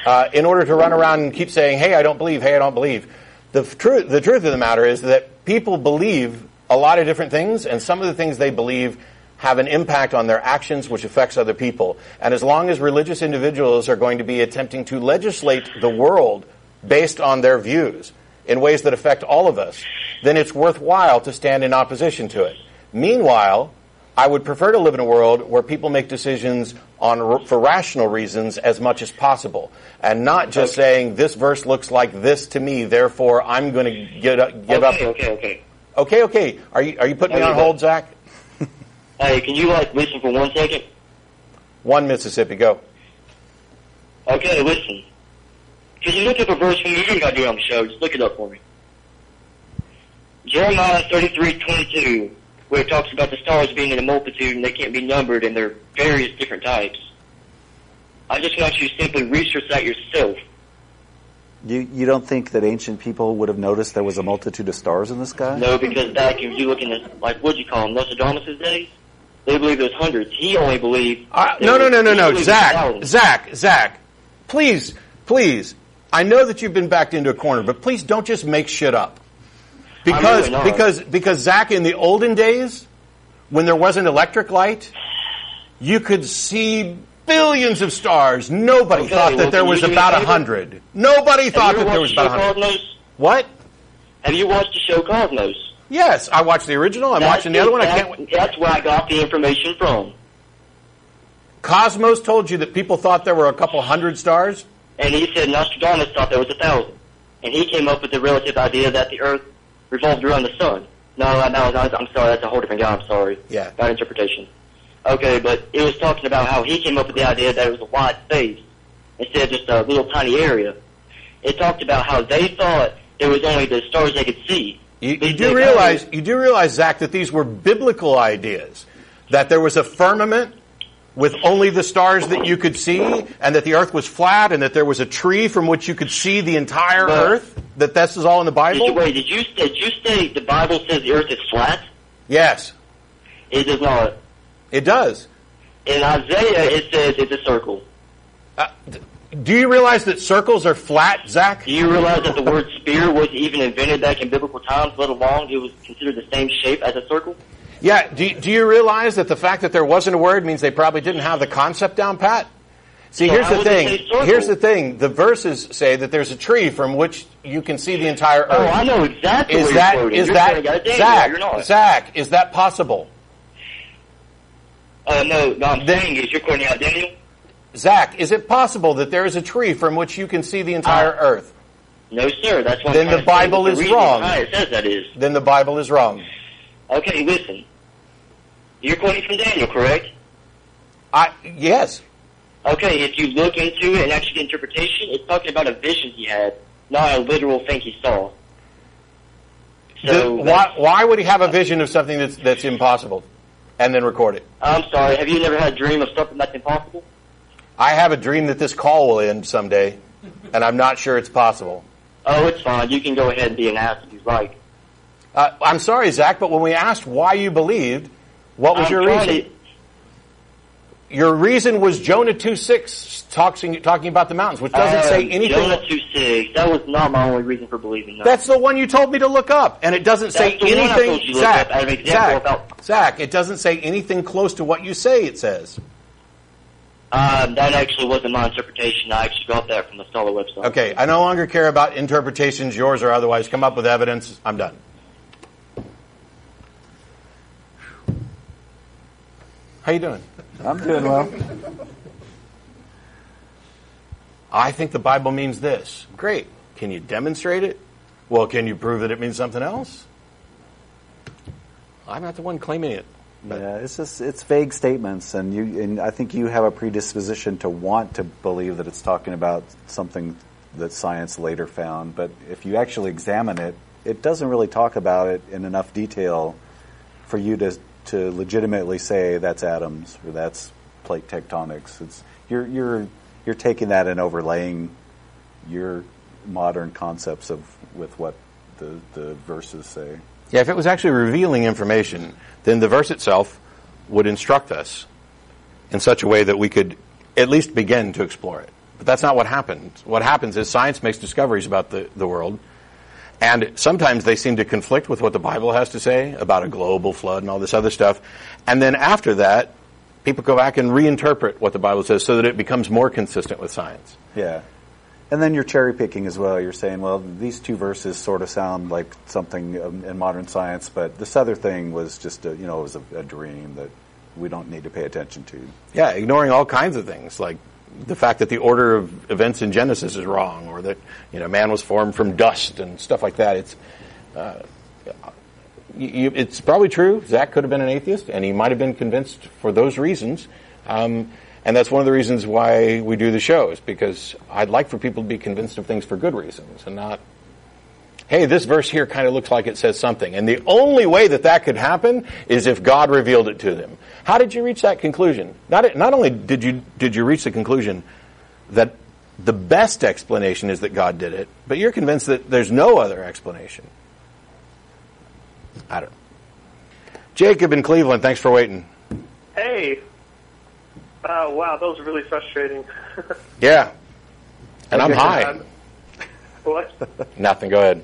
uh, in order to run around and keep saying, "Hey, I don't believe. Hey, I don't believe." The f- truth the truth of the matter is that people believe a lot of different things, and some of the things they believe have an impact on their actions, which affects other people. And as long as religious individuals are going to be attempting to legislate the world based on their views in ways that affect all of us, then it's worthwhile to stand in opposition to it. Meanwhile, I would prefer to live in a world where people make decisions on for rational reasons as much as possible, and not just saying this verse looks like this to me, therefore I'm going to get up, give okay, up. okay, okay. Okay, okay. Are you are you putting me on hold, Zach? Hey, can you like listen for one second? One Mississippi, go. Okay, listen. Can you look up a verse for me? You ain't got to do it on the show. Just look it up for me. Jeremiah thirty-three twenty-two, where it talks about the stars being in a multitude and they can't be numbered and they're various different types. I just want you to simply research that yourself. You you don't think that ancient people would have noticed there was a multitude of stars in the sky? No, because back if you look in the, like, what'd you call them, Nostradamus' days? They believe there's hundreds. He only believed... Uh, there no, no, no, no, no, Zach. Zach, Zach. Please, please. I know that you've been backed into a corner, but please don't just make shit up. Because really because because Zach, in the olden days, when there wasn't electric light, you could see billions of stars. Nobody Okay, thought that well, there was you do me a about a hundred. Nobody thought that there was watched about hundred. Cosmos? What? Have you watched the show Cosmos? Yes, I watched the original. I'm That's watching the other one. I can't. That's where I got the information from. Cosmos told you that people thought there were a couple hundred stars? And he said Nostradamus thought there was a thousand. And he came up with the relative idea that the Earth revolved around the sun. No, no, I'm sorry, that's a whole different guy, I'm sorry. Yeah. Bad interpretation. Okay, but it was talking about how he came up with the idea that it was a wide space instead of just a little tiny area. It talked about how they thought it was only the stars they could see. You, you do realize, you do realize, Zach, that these were biblical ideas. That there was a firmament with only the stars that you could see, and that the earth was flat, and that there was a tree from which you could see the entire But- earth? That this is all in the Bible? wait, did you, did you say the Bible says the Earth is flat? Yes, It does not. it does. In Isaiah, it says it's a circle. Uh, do you realize that circles are flat, Zach? Do you realize that the word sphere was even invented back in biblical times, let alone it was considered the same shape as a circle? Yeah, do, do you realize that the fact that there wasn't a word means they probably didn't have the concept down pat? See, So here's the thing. Here's the thing. The verses say that there's a tree from which you can see the entire earth. Oh, I know exactly Is what that you're is that quoting out of Daniel, Zach? Zach, is that possible? Uh, no, no, I'm saying is you're quoting out Daniel. Zach, is it possible that there is a tree from which you can see the entire Uh, earth? No, sir. That's what Then the trying to say, Bible is the wrong. It says that is. Then the Bible is wrong. Okay, listen. You're quoting from Daniel, correct? I yes. Okay, if you look into it and actually get interpretation, it's talking about a vision he had, not a literal thing he saw. The- So why, why would he have a vision of something that's that's impossible, and then record it? I'm sorry. Have you never had a dream of something that's impossible? I have a dream that this call will end someday, and I'm not sure it's possible. Oh, it's fine. You can go ahead and be an ass if you like. Uh, I'm sorry, Zach, but when we asked why you believed, what was I'm your reason? Your reason was Jonah 2.6 talking, talking about the mountains, which doesn't Uh, say anything. Jonah 2.6. That was not my only reason for believing that. That's the one you told me to look up, and it doesn't say That's I anything. told you to look Zach, Zach, about- Zach, it doesn't say anything close to what you say it says. Um, that actually wasn't my interpretation. I actually got that from the Scholar website. Okay, I no longer care about interpretations, yours or otherwise. Come up with evidence. I'm done. How you doing? I'm doing well. I think the Bible means this. Great. Can you demonstrate it? Well, can you prove that it means something else? I'm not the one claiming it. But Yeah, it's just it's vague statements, and you and I think you have a predisposition to want to believe that it's talking about something that science later found. But if you actually examine it, it doesn't really talk about it in enough detail for you to to legitimately say that's atoms or that's plate tectonics. It's you're you're you're taking that and overlaying your modern concepts of with what the the verses say. Yeah, if it was actually revealing information, then the verse itself would instruct us in such a way that we could at least begin to explore it. But that's not what happens. What happens is science makes discoveries about the, the world, and sometimes they seem to conflict with what the Bible has to say about a global flood and all this other stuff. And then after that, people go back and reinterpret what the Bible says so that it becomes more consistent with science. Yeah. And then you're cherry picking as well. You're saying, well, these two verses sort of sound like something um, in modern science, but this other thing was just a, you know, it was a, a dream that we don't need to pay attention to. Yeah, ignoring all kinds of things like the fact that the order of events in Genesis is wrong, or that you know man was formed from dust and stuff like that. It's uh, you, it's probably true. Zach could have been an atheist, and he might have been convinced for those reasons. Um, and that's one of the reasons why we do the shows because I'd like for people to be convinced of things for good reasons and not hey, this verse here kind of looks like it says something. And the only way that that could happen is if God revealed it to them. How did you reach that conclusion? Not, not only did you, did you reach the conclusion that the best explanation is that God did it, but you're convinced that there's no other explanation. I don't know. Jacob in Cleveland, thanks for waiting. Hey. Uh, wow, that was really frustrating. Yeah. And I'm high. um, what? Nothing, go ahead.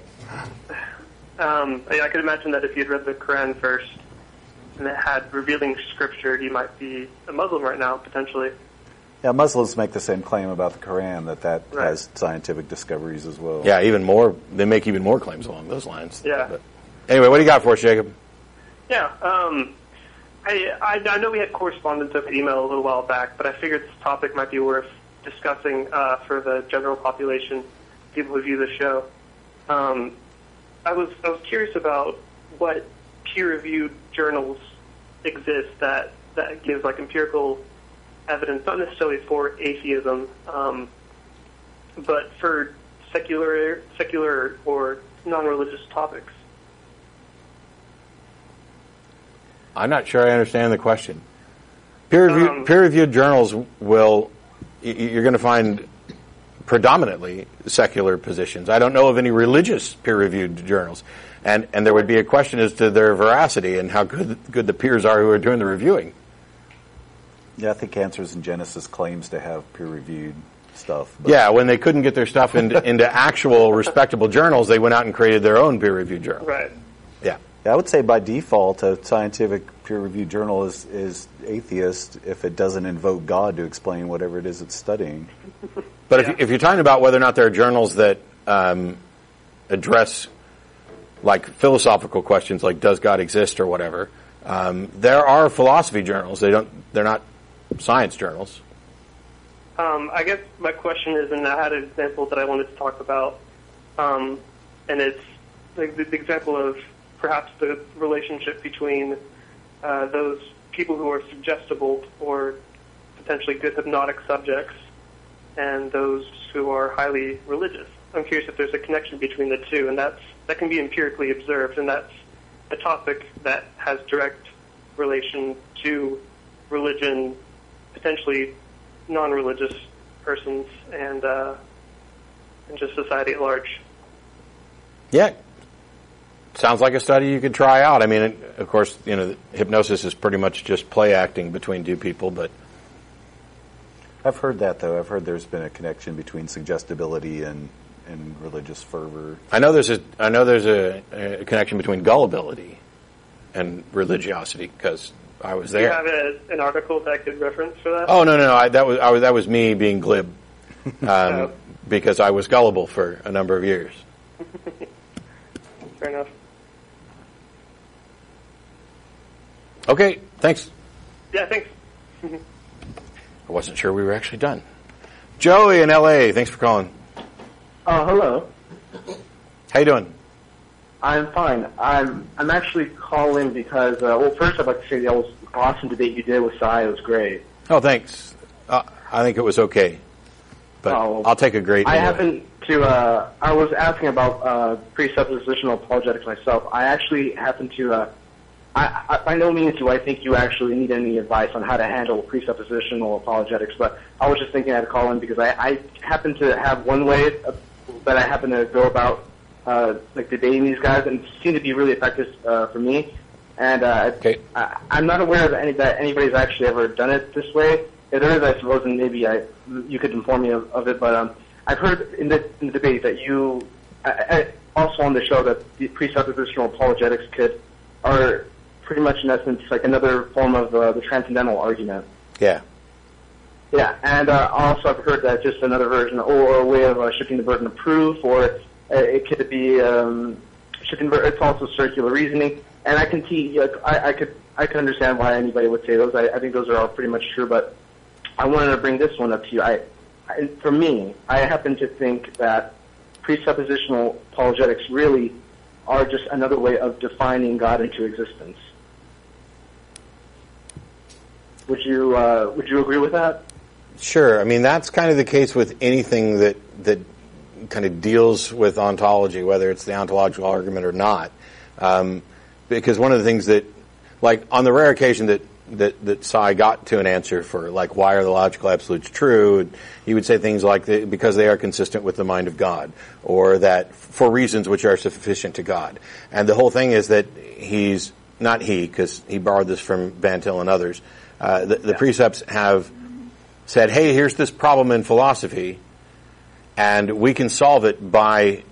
Um, I I could imagine that if you'd read the Quran first and it had revealing scripture, you might be a Muslim right now, potentially. Yeah, Muslims make the same claim about the Quran that that Right. has scientific discoveries as well. Yeah, even more, they make even more claims along those lines. Yeah. But anyway, what do you got for us, Jacob? Yeah. Um, I, I I know we had correspondence over email a little while back, but I figured this topic might be worth discussing uh, for the general population, people who view the show. Um, I was I was curious about what peer-reviewed journals exist that that give like empirical evidence, not necessarily for atheism, um, but for secular secular or non-religious topics. I'm not sure I understand the question. Peer reviewed, Um, peer reviewed journals will, you're going to find predominantly secular positions. I don't know of any religious peer reviewed journals. And, and there would be a question as to their veracity and how good, good the peers are who are doing the reviewing. Yeah, I think Answers in Genesis claims to have peer-reviewed stuff. but- Yeah, when they couldn't get their stuff into, into actual respectable journals, they went out and created their own peer reviewed journal. Right. Yeah. Yeah, I would say by default, a scientific peer-reviewed journal is, is atheist if it doesn't invoke God to explain whatever it is it's studying. But if, if you're talking about whether or not there are journals that um, address like philosophical questions, like does God exist or whatever, um, there are philosophy journals. They don't. They're not science journals. Um, I guess my question is, and I had an example that I wanted to talk about, um, and it's like the, the example of perhaps the relationship between uh, those people who are suggestible or potentially good hypnotic subjects and those who are highly religious. I'm curious if there's a connection between the two, and that's that can be empirically observed, and that's a topic that has direct relation to religion, potentially non-religious persons, and uh, and just society at large. Yeah. Sounds like a study you could try out. I mean, it- of course, you know, hypnosis is pretty much just play acting between two people, but I've heard that though. I've heard there's been a connection between suggestibility and, and religious fervor. I know there's a I know there's a, a connection between gullibility and religiosity because I was Do you there. have a, an article that I could reference for that? Oh no no no! I, that was I was that was me being glib, um, Oh. because I was gullible for a number of years. Fair enough. Okay, thanks. Yeah, thanks. I wasn't sure we were actually done. Joey in L.A. Thanks for calling. Oh, hello. How you doing? I'm fine. I'm I'm actually calling because uh, well, first I'd like to say that was awesome debate you did with Sye. It was great. Oh, thanks. Uh, I think it was okay, but Oh. I'll take a great. I happen to. Uh, I was asking about uh, presuppositional apologetics myself. I actually happen to. Uh, I, I, by no means do I think you actually need any advice on how to handle presuppositional apologetics, but I was just thinking I'd call in because I, I happen to have one way uh, that I happen to go about uh, like debating these guys, and seem to be really effective uh, for me. And uh, Okay. I, I'm not aware of any that anybody's actually ever done it this way. If there is, I suppose, and maybe I you could inform me of, of it. But um, I've heard in the, in the debate that you, I, I, also on the show, that the presuppositional apologetics could are pretty much in essence like another form of uh, the transcendental argument. Yeah. Yeah, and uh, also I've heard that just another version or a way of uh, shifting the burden of proof, or uh, it could be um, shifting. It's also circular reasoning, and I can see. Like, I, I could I could understand why anybody would say those. I, I think those are all pretty much true, but I wanted to bring this one up to you. I, I for me, I happen to think that presuppositional apologetics really are just another way of defining God into existence. Would you uh, would you agree with that? Sure. I mean, that's kind of the case with anything that that kind of deals with ontology, whether it's the ontological argument or not. Um, because one of the things that, like, on the rare occasion that that that Sye got to an answer for, like, why are the logical absolutes true? He would say things like, the, because they are consistent with the mind of God, or that for reasons which are sufficient to God. And the whole thing is that he's not he, because he borrowed this from Van Til and others. Uh, the, the presups have said, hey, here's this problem in philosophy, and we can solve it by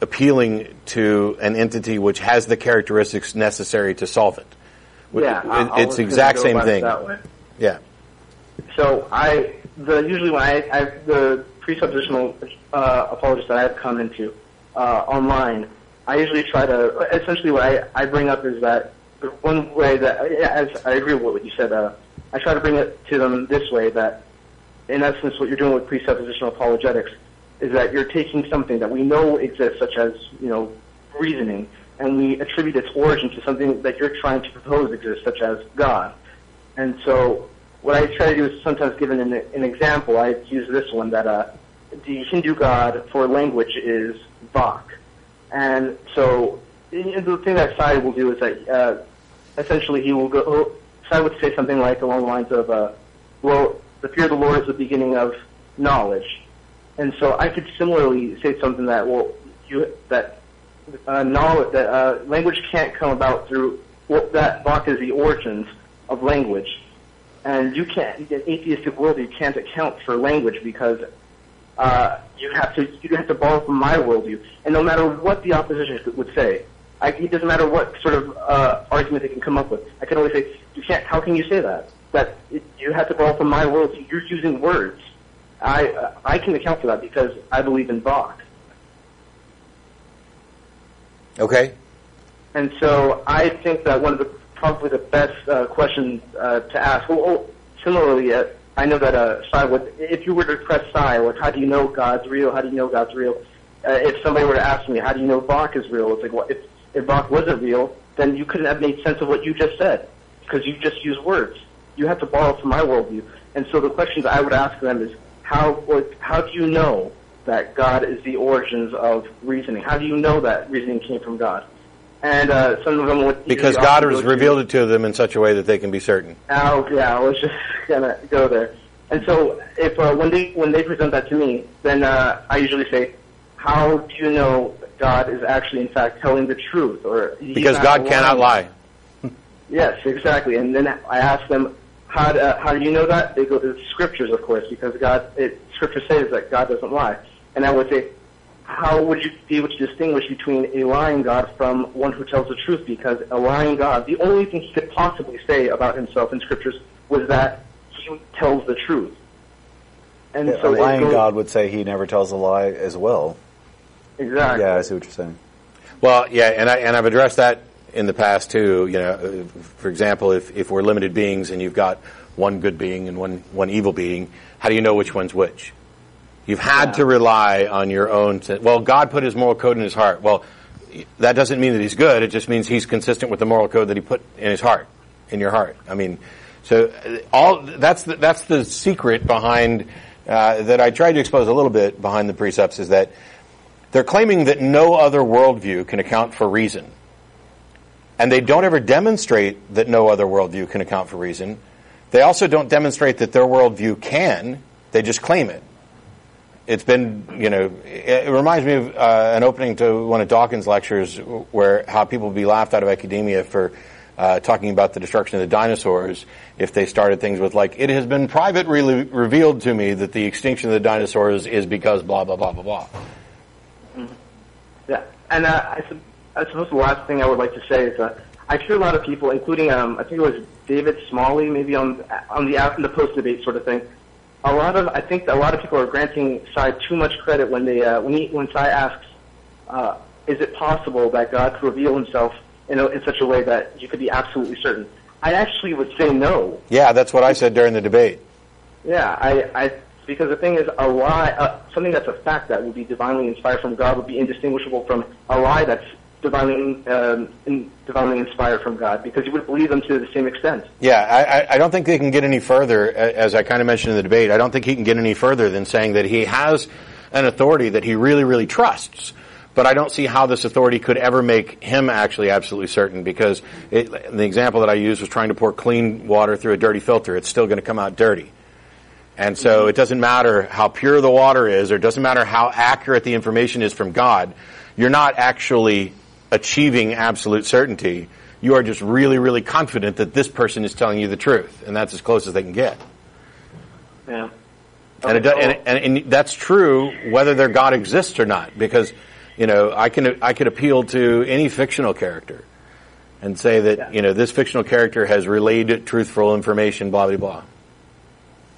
appealing to an entity which has the characteristics necessary to solve it. Yeah, it- it's the exact same thing. Yeah. So I, the usually when I, I the presuppositional uh, apologists that I've come into uh, online, I usually try to essentially what I, I bring up is that one way that, as I agree with what you said, uh, I try to bring it to them this way that, in essence, what you're doing with presuppositional apologetics is that you're taking something that we know exists, such as, you know, reasoning, and we attribute its origin to something that you're trying to propose exists, such as God. And so, what I try to do is sometimes give an, an example. I use this one that uh, the Hindu god for language is Vak. And so, the thing that Sye will do is that uh, essentially he will go. Sye would say something like along the lines of, uh, "Well, the fear of the Lord is the beginning of knowledge," and so I could similarly say something that, well, you that uh, knowledge that uh, language can't come about through well, that Vak is the origins of language, and you can't in atheistic world you can't account for language because uh, you have to you have to borrow from my worldview, and no matter what the opposition would say, I, it doesn't matter what sort of uh, argument they can come up with. I can always say, you can't. How can you say that? That it, you have to borrow from my worldview. You're using words. I uh, I can account for that because I believe in Vak. Okay. And so I think that one of the probably the best uh, questions uh, to ask. Well, oh, similarly, uh, I know that uh, Sye would, if you were to press Sye, like how do you know God's real? How do you know God's real? Uh, if somebody were to ask me, how do you know Vak is real? It's like, well, if if Vak wasn't real, then you couldn't have made sense of what you just said because you just used words. You have to borrow from my worldview. And so the questions I would ask them is, how or how do you know that God is the origins of reasoning? How do you know that reasoning came from God? And uh, some of them would Because God has revealed it to them in such a way that they can be certain. Oh, yeah, I was just gonna go there. And so, if uh, when they when they present that to me, then uh, I usually say, "How do you know God is actually, in fact, telling the truth?" Or he's Because not God cannot lie. Yes, exactly. And then I ask them, "How do, uh, how do you know that?" They go to the scriptures, of course, because God, it, Scripture says that God doesn't lie. And I would say, how would you be able to distinguish between a lying God from one who tells the truth? Because a lying God, the only thing he could possibly say about himself in scriptures was that he tells the truth. And Yeah, so a lying goes- God would say he never tells a lie as well. Exactly. Yeah, I see what you're saying. Well, yeah, and I and I've addressed that in the past too. You know, for example, if if we're limited beings and you've got one good being and one one evil being, how do you know which one's which? You've had to rely on your own. sen- Well, God put His moral code in His heart. Well, that doesn't mean that He's good. It just means He's consistent with the moral code that He put in His heart, in your heart. I mean, so uh, all that's the, that's the secret behind uh, that I tried to expose a little bit behind the presups is that they're claiming that no other worldview can account for reason. And they don't ever demonstrate that no other worldview can account for reason. They also don't demonstrate that their worldview can, they just claim it. It's been, you know, it, reminds me of uh, an opening to one of Dawkins' lectures where how people would be laughed out of academia for uh, talking about the destruction of the dinosaurs if they started things with like, it has been privately revealed to me that the extinction of the dinosaurs is because blah, blah, blah, blah, blah. Yeah, and uh, I, I suppose the last thing I would like to say is uh, I hear a lot of people, including um, I think it was David Smalley, maybe on on the in the post debate sort of thing. A lot of I think a lot of people are granting Sye too much credit when they uh, when he, when Sye asks, uh, "Is it possible that God could reveal Himself in, a, in such a way that you could be absolutely certain?" I actually would say no. Yeah, that's what I said during the debate. Yeah, I, I because the thing is, a lie, uh, something that's a fact that would be divinely inspired from God would be indistinguishable from a lie that's divinely um, in, divinely inspired from God, because you would believe them to the same extent. Yeah, I, I- don't think they can get any further, as I kind of mentioned in the debate, I don't think he can get any further than saying that he has an authority that he really, really trusts. But I don't see how this authority could ever make him actually absolutely certain because it, the example that I used was trying to pour clean water through a dirty filter. It's still going to come out dirty. And so it doesn't matter how pure the water is, or it doesn't matter how accurate the information is from God. You're not actually achieving absolute certainty. You are just really, really confident that this person is telling you the truth, and that's as close as they can get. Yeah. And, it, and, and, and that's true whether their God exists or not, because you know I can I could appeal to any fictional character and say that you know this fictional character has relayed truthful information, blah blah blah.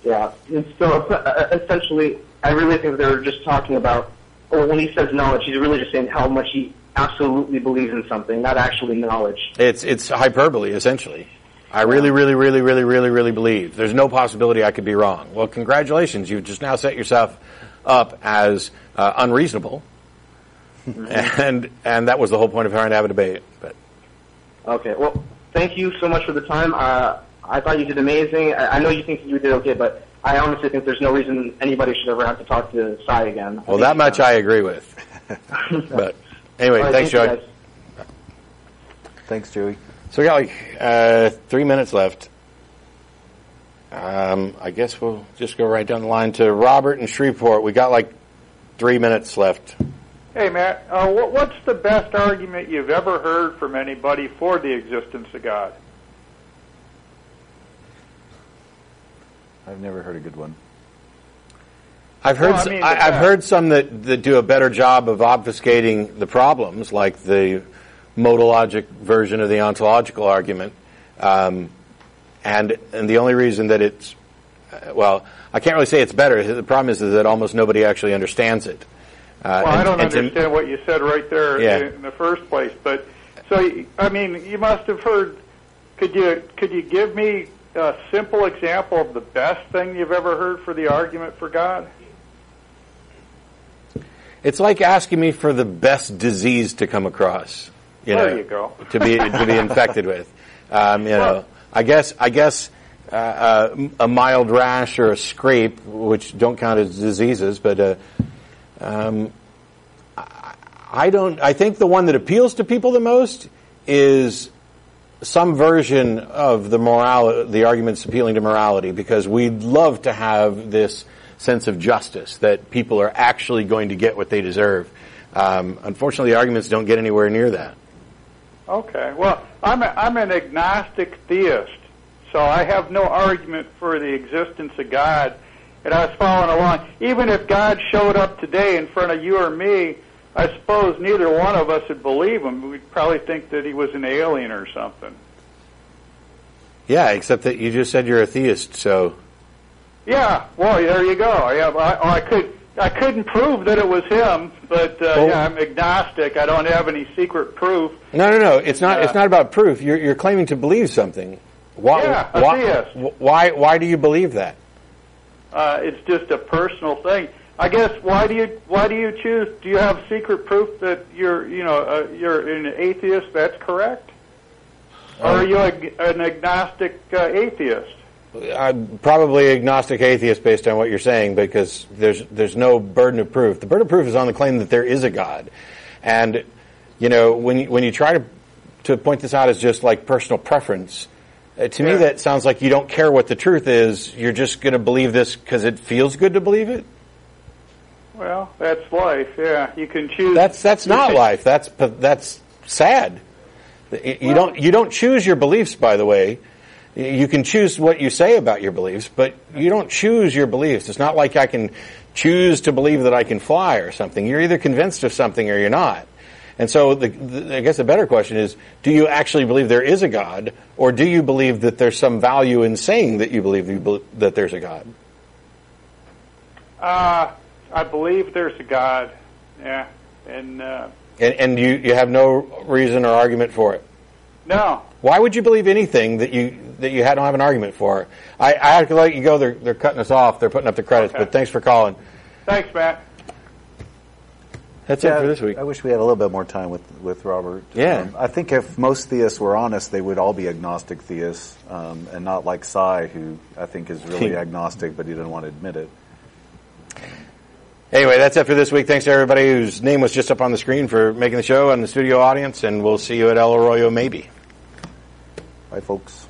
Yeah. And so uh, essentially, I really think they're just talking about, or when he says knowledge, he's really just saying how much he absolutely believes in something, not actually knowledge. It's it's hyperbole essentially. I really, really, really, really, really, really believe. There's no possibility I could be wrong. Well, congratulations. You've just now set yourself up as uh, unreasonable, and and that was the whole point of trying to have a debate. But Okay, well, thank you so much for the time. Uh, I thought you did amazing. I, I know you think you did okay, but I honestly think there's no reason anybody should ever have to talk to Sye again. Well, that much done. I agree with. but anyway, All right, thanks, thank Joey. Thanks, Joey. So we got like uh, three minutes left. Um, I guess we'll just go right down the line to Robert in Shreveport. We got like three minutes left. Hey, Matt, uh, what, what's the best argument you've ever heard from anybody for the existence of God? I've never heard a good one. I've heard Well, I s- mean, I, the have best. heard some that, that do a better job of obfuscating the problems, like the modal logic version of the ontological argument. Um, and and the only reason that it's uh, well, I can't really say it's better. The problem is, is that almost nobody actually understands it. Uh, Well, I don't and to- understand what you said right there Yeah. in the first place, but so I mean, you must have heard. Could you could you give me a simple example of the best thing you've ever heard for the argument for God? It's like asking me for the best disease to come across. You There know, you go. To be to be infected with. Um, you know, I guess I guess uh, uh, a mild rash or a scrape, which don't count as diseases, but uh, um, I, I don't. I think the one that appeals to people the most is some version of the moral, the arguments appealing to morality, because we'd love to have this sense of justice that people are actually going to get what they deserve. Um, unfortunately, the arguments don't get anywhere near that. Okay. Well, I'm a, I'm an agnostic theist, so I have no argument for the existence of God. And I was following along. Even if God showed up today in front of you or me, I suppose neither one of us would believe him. We'd probably think that he was an alien or something. Yeah, except that you just said you're a theist, so Yeah. Well, there you go. I, I, I could. I couldn't prove that it was him, but uh, Well- yeah, I'm agnostic. I don't have any secret proof. no, no, no. It's not. Uh, it's not about proof. You're, you're claiming to believe something. Why? Yeah, a why, theist. why? Why do you believe that? Uh, it's just a personal thing. I guess why do you why do you choose? Do you have secret proof that you're you know uh, you're an atheist? That's correct, or are you ag- an agnostic uh, atheist? I'm probably agnostic atheist based on what you're saying because there's there's no burden of proof. The burden of proof is on the claim that there is a God, and you know when you, when you try to to point this out as just like personal preference, uh, to me that sounds like you don't care what the truth is. You're just going to believe this because it feels good to believe it. Well, that's life. Yeah, you can choose. That's that's not life. That's that's sad. You you don't you don't choose your beliefs. By the way, you can choose what you say about your beliefs, but you don't choose your beliefs. It's not like I can choose to believe that I can fly or something. You're either convinced of something or you're not. And so, the, the, I guess the better question is: Do you actually believe there is a God, or do you believe that there's some value in saying that you believe you bel that there's a God? Uh, I believe there's a God. Yeah, and uh, And, and you, you have no reason or argument for it. no, Why would you believe anything that you that you had, don't have an argument for? I, I have to let you go. They're they're cutting us off. They're putting up the credits. Okay. But thanks for calling. thanks, Matt. That's it for this week. I wish we had a little bit more time with with Robert. Yeah. Um, I think if most theists were honest, they would all be agnostic theists, um, and not like Sye, who I think is really agnostic, but he doesn't want to admit it. Anyway, that's it for this week. Thanks to everybody whose name was just up on the screen for making the show and the studio audience. And we'll see you at El Arroyo maybe. Bye, folks.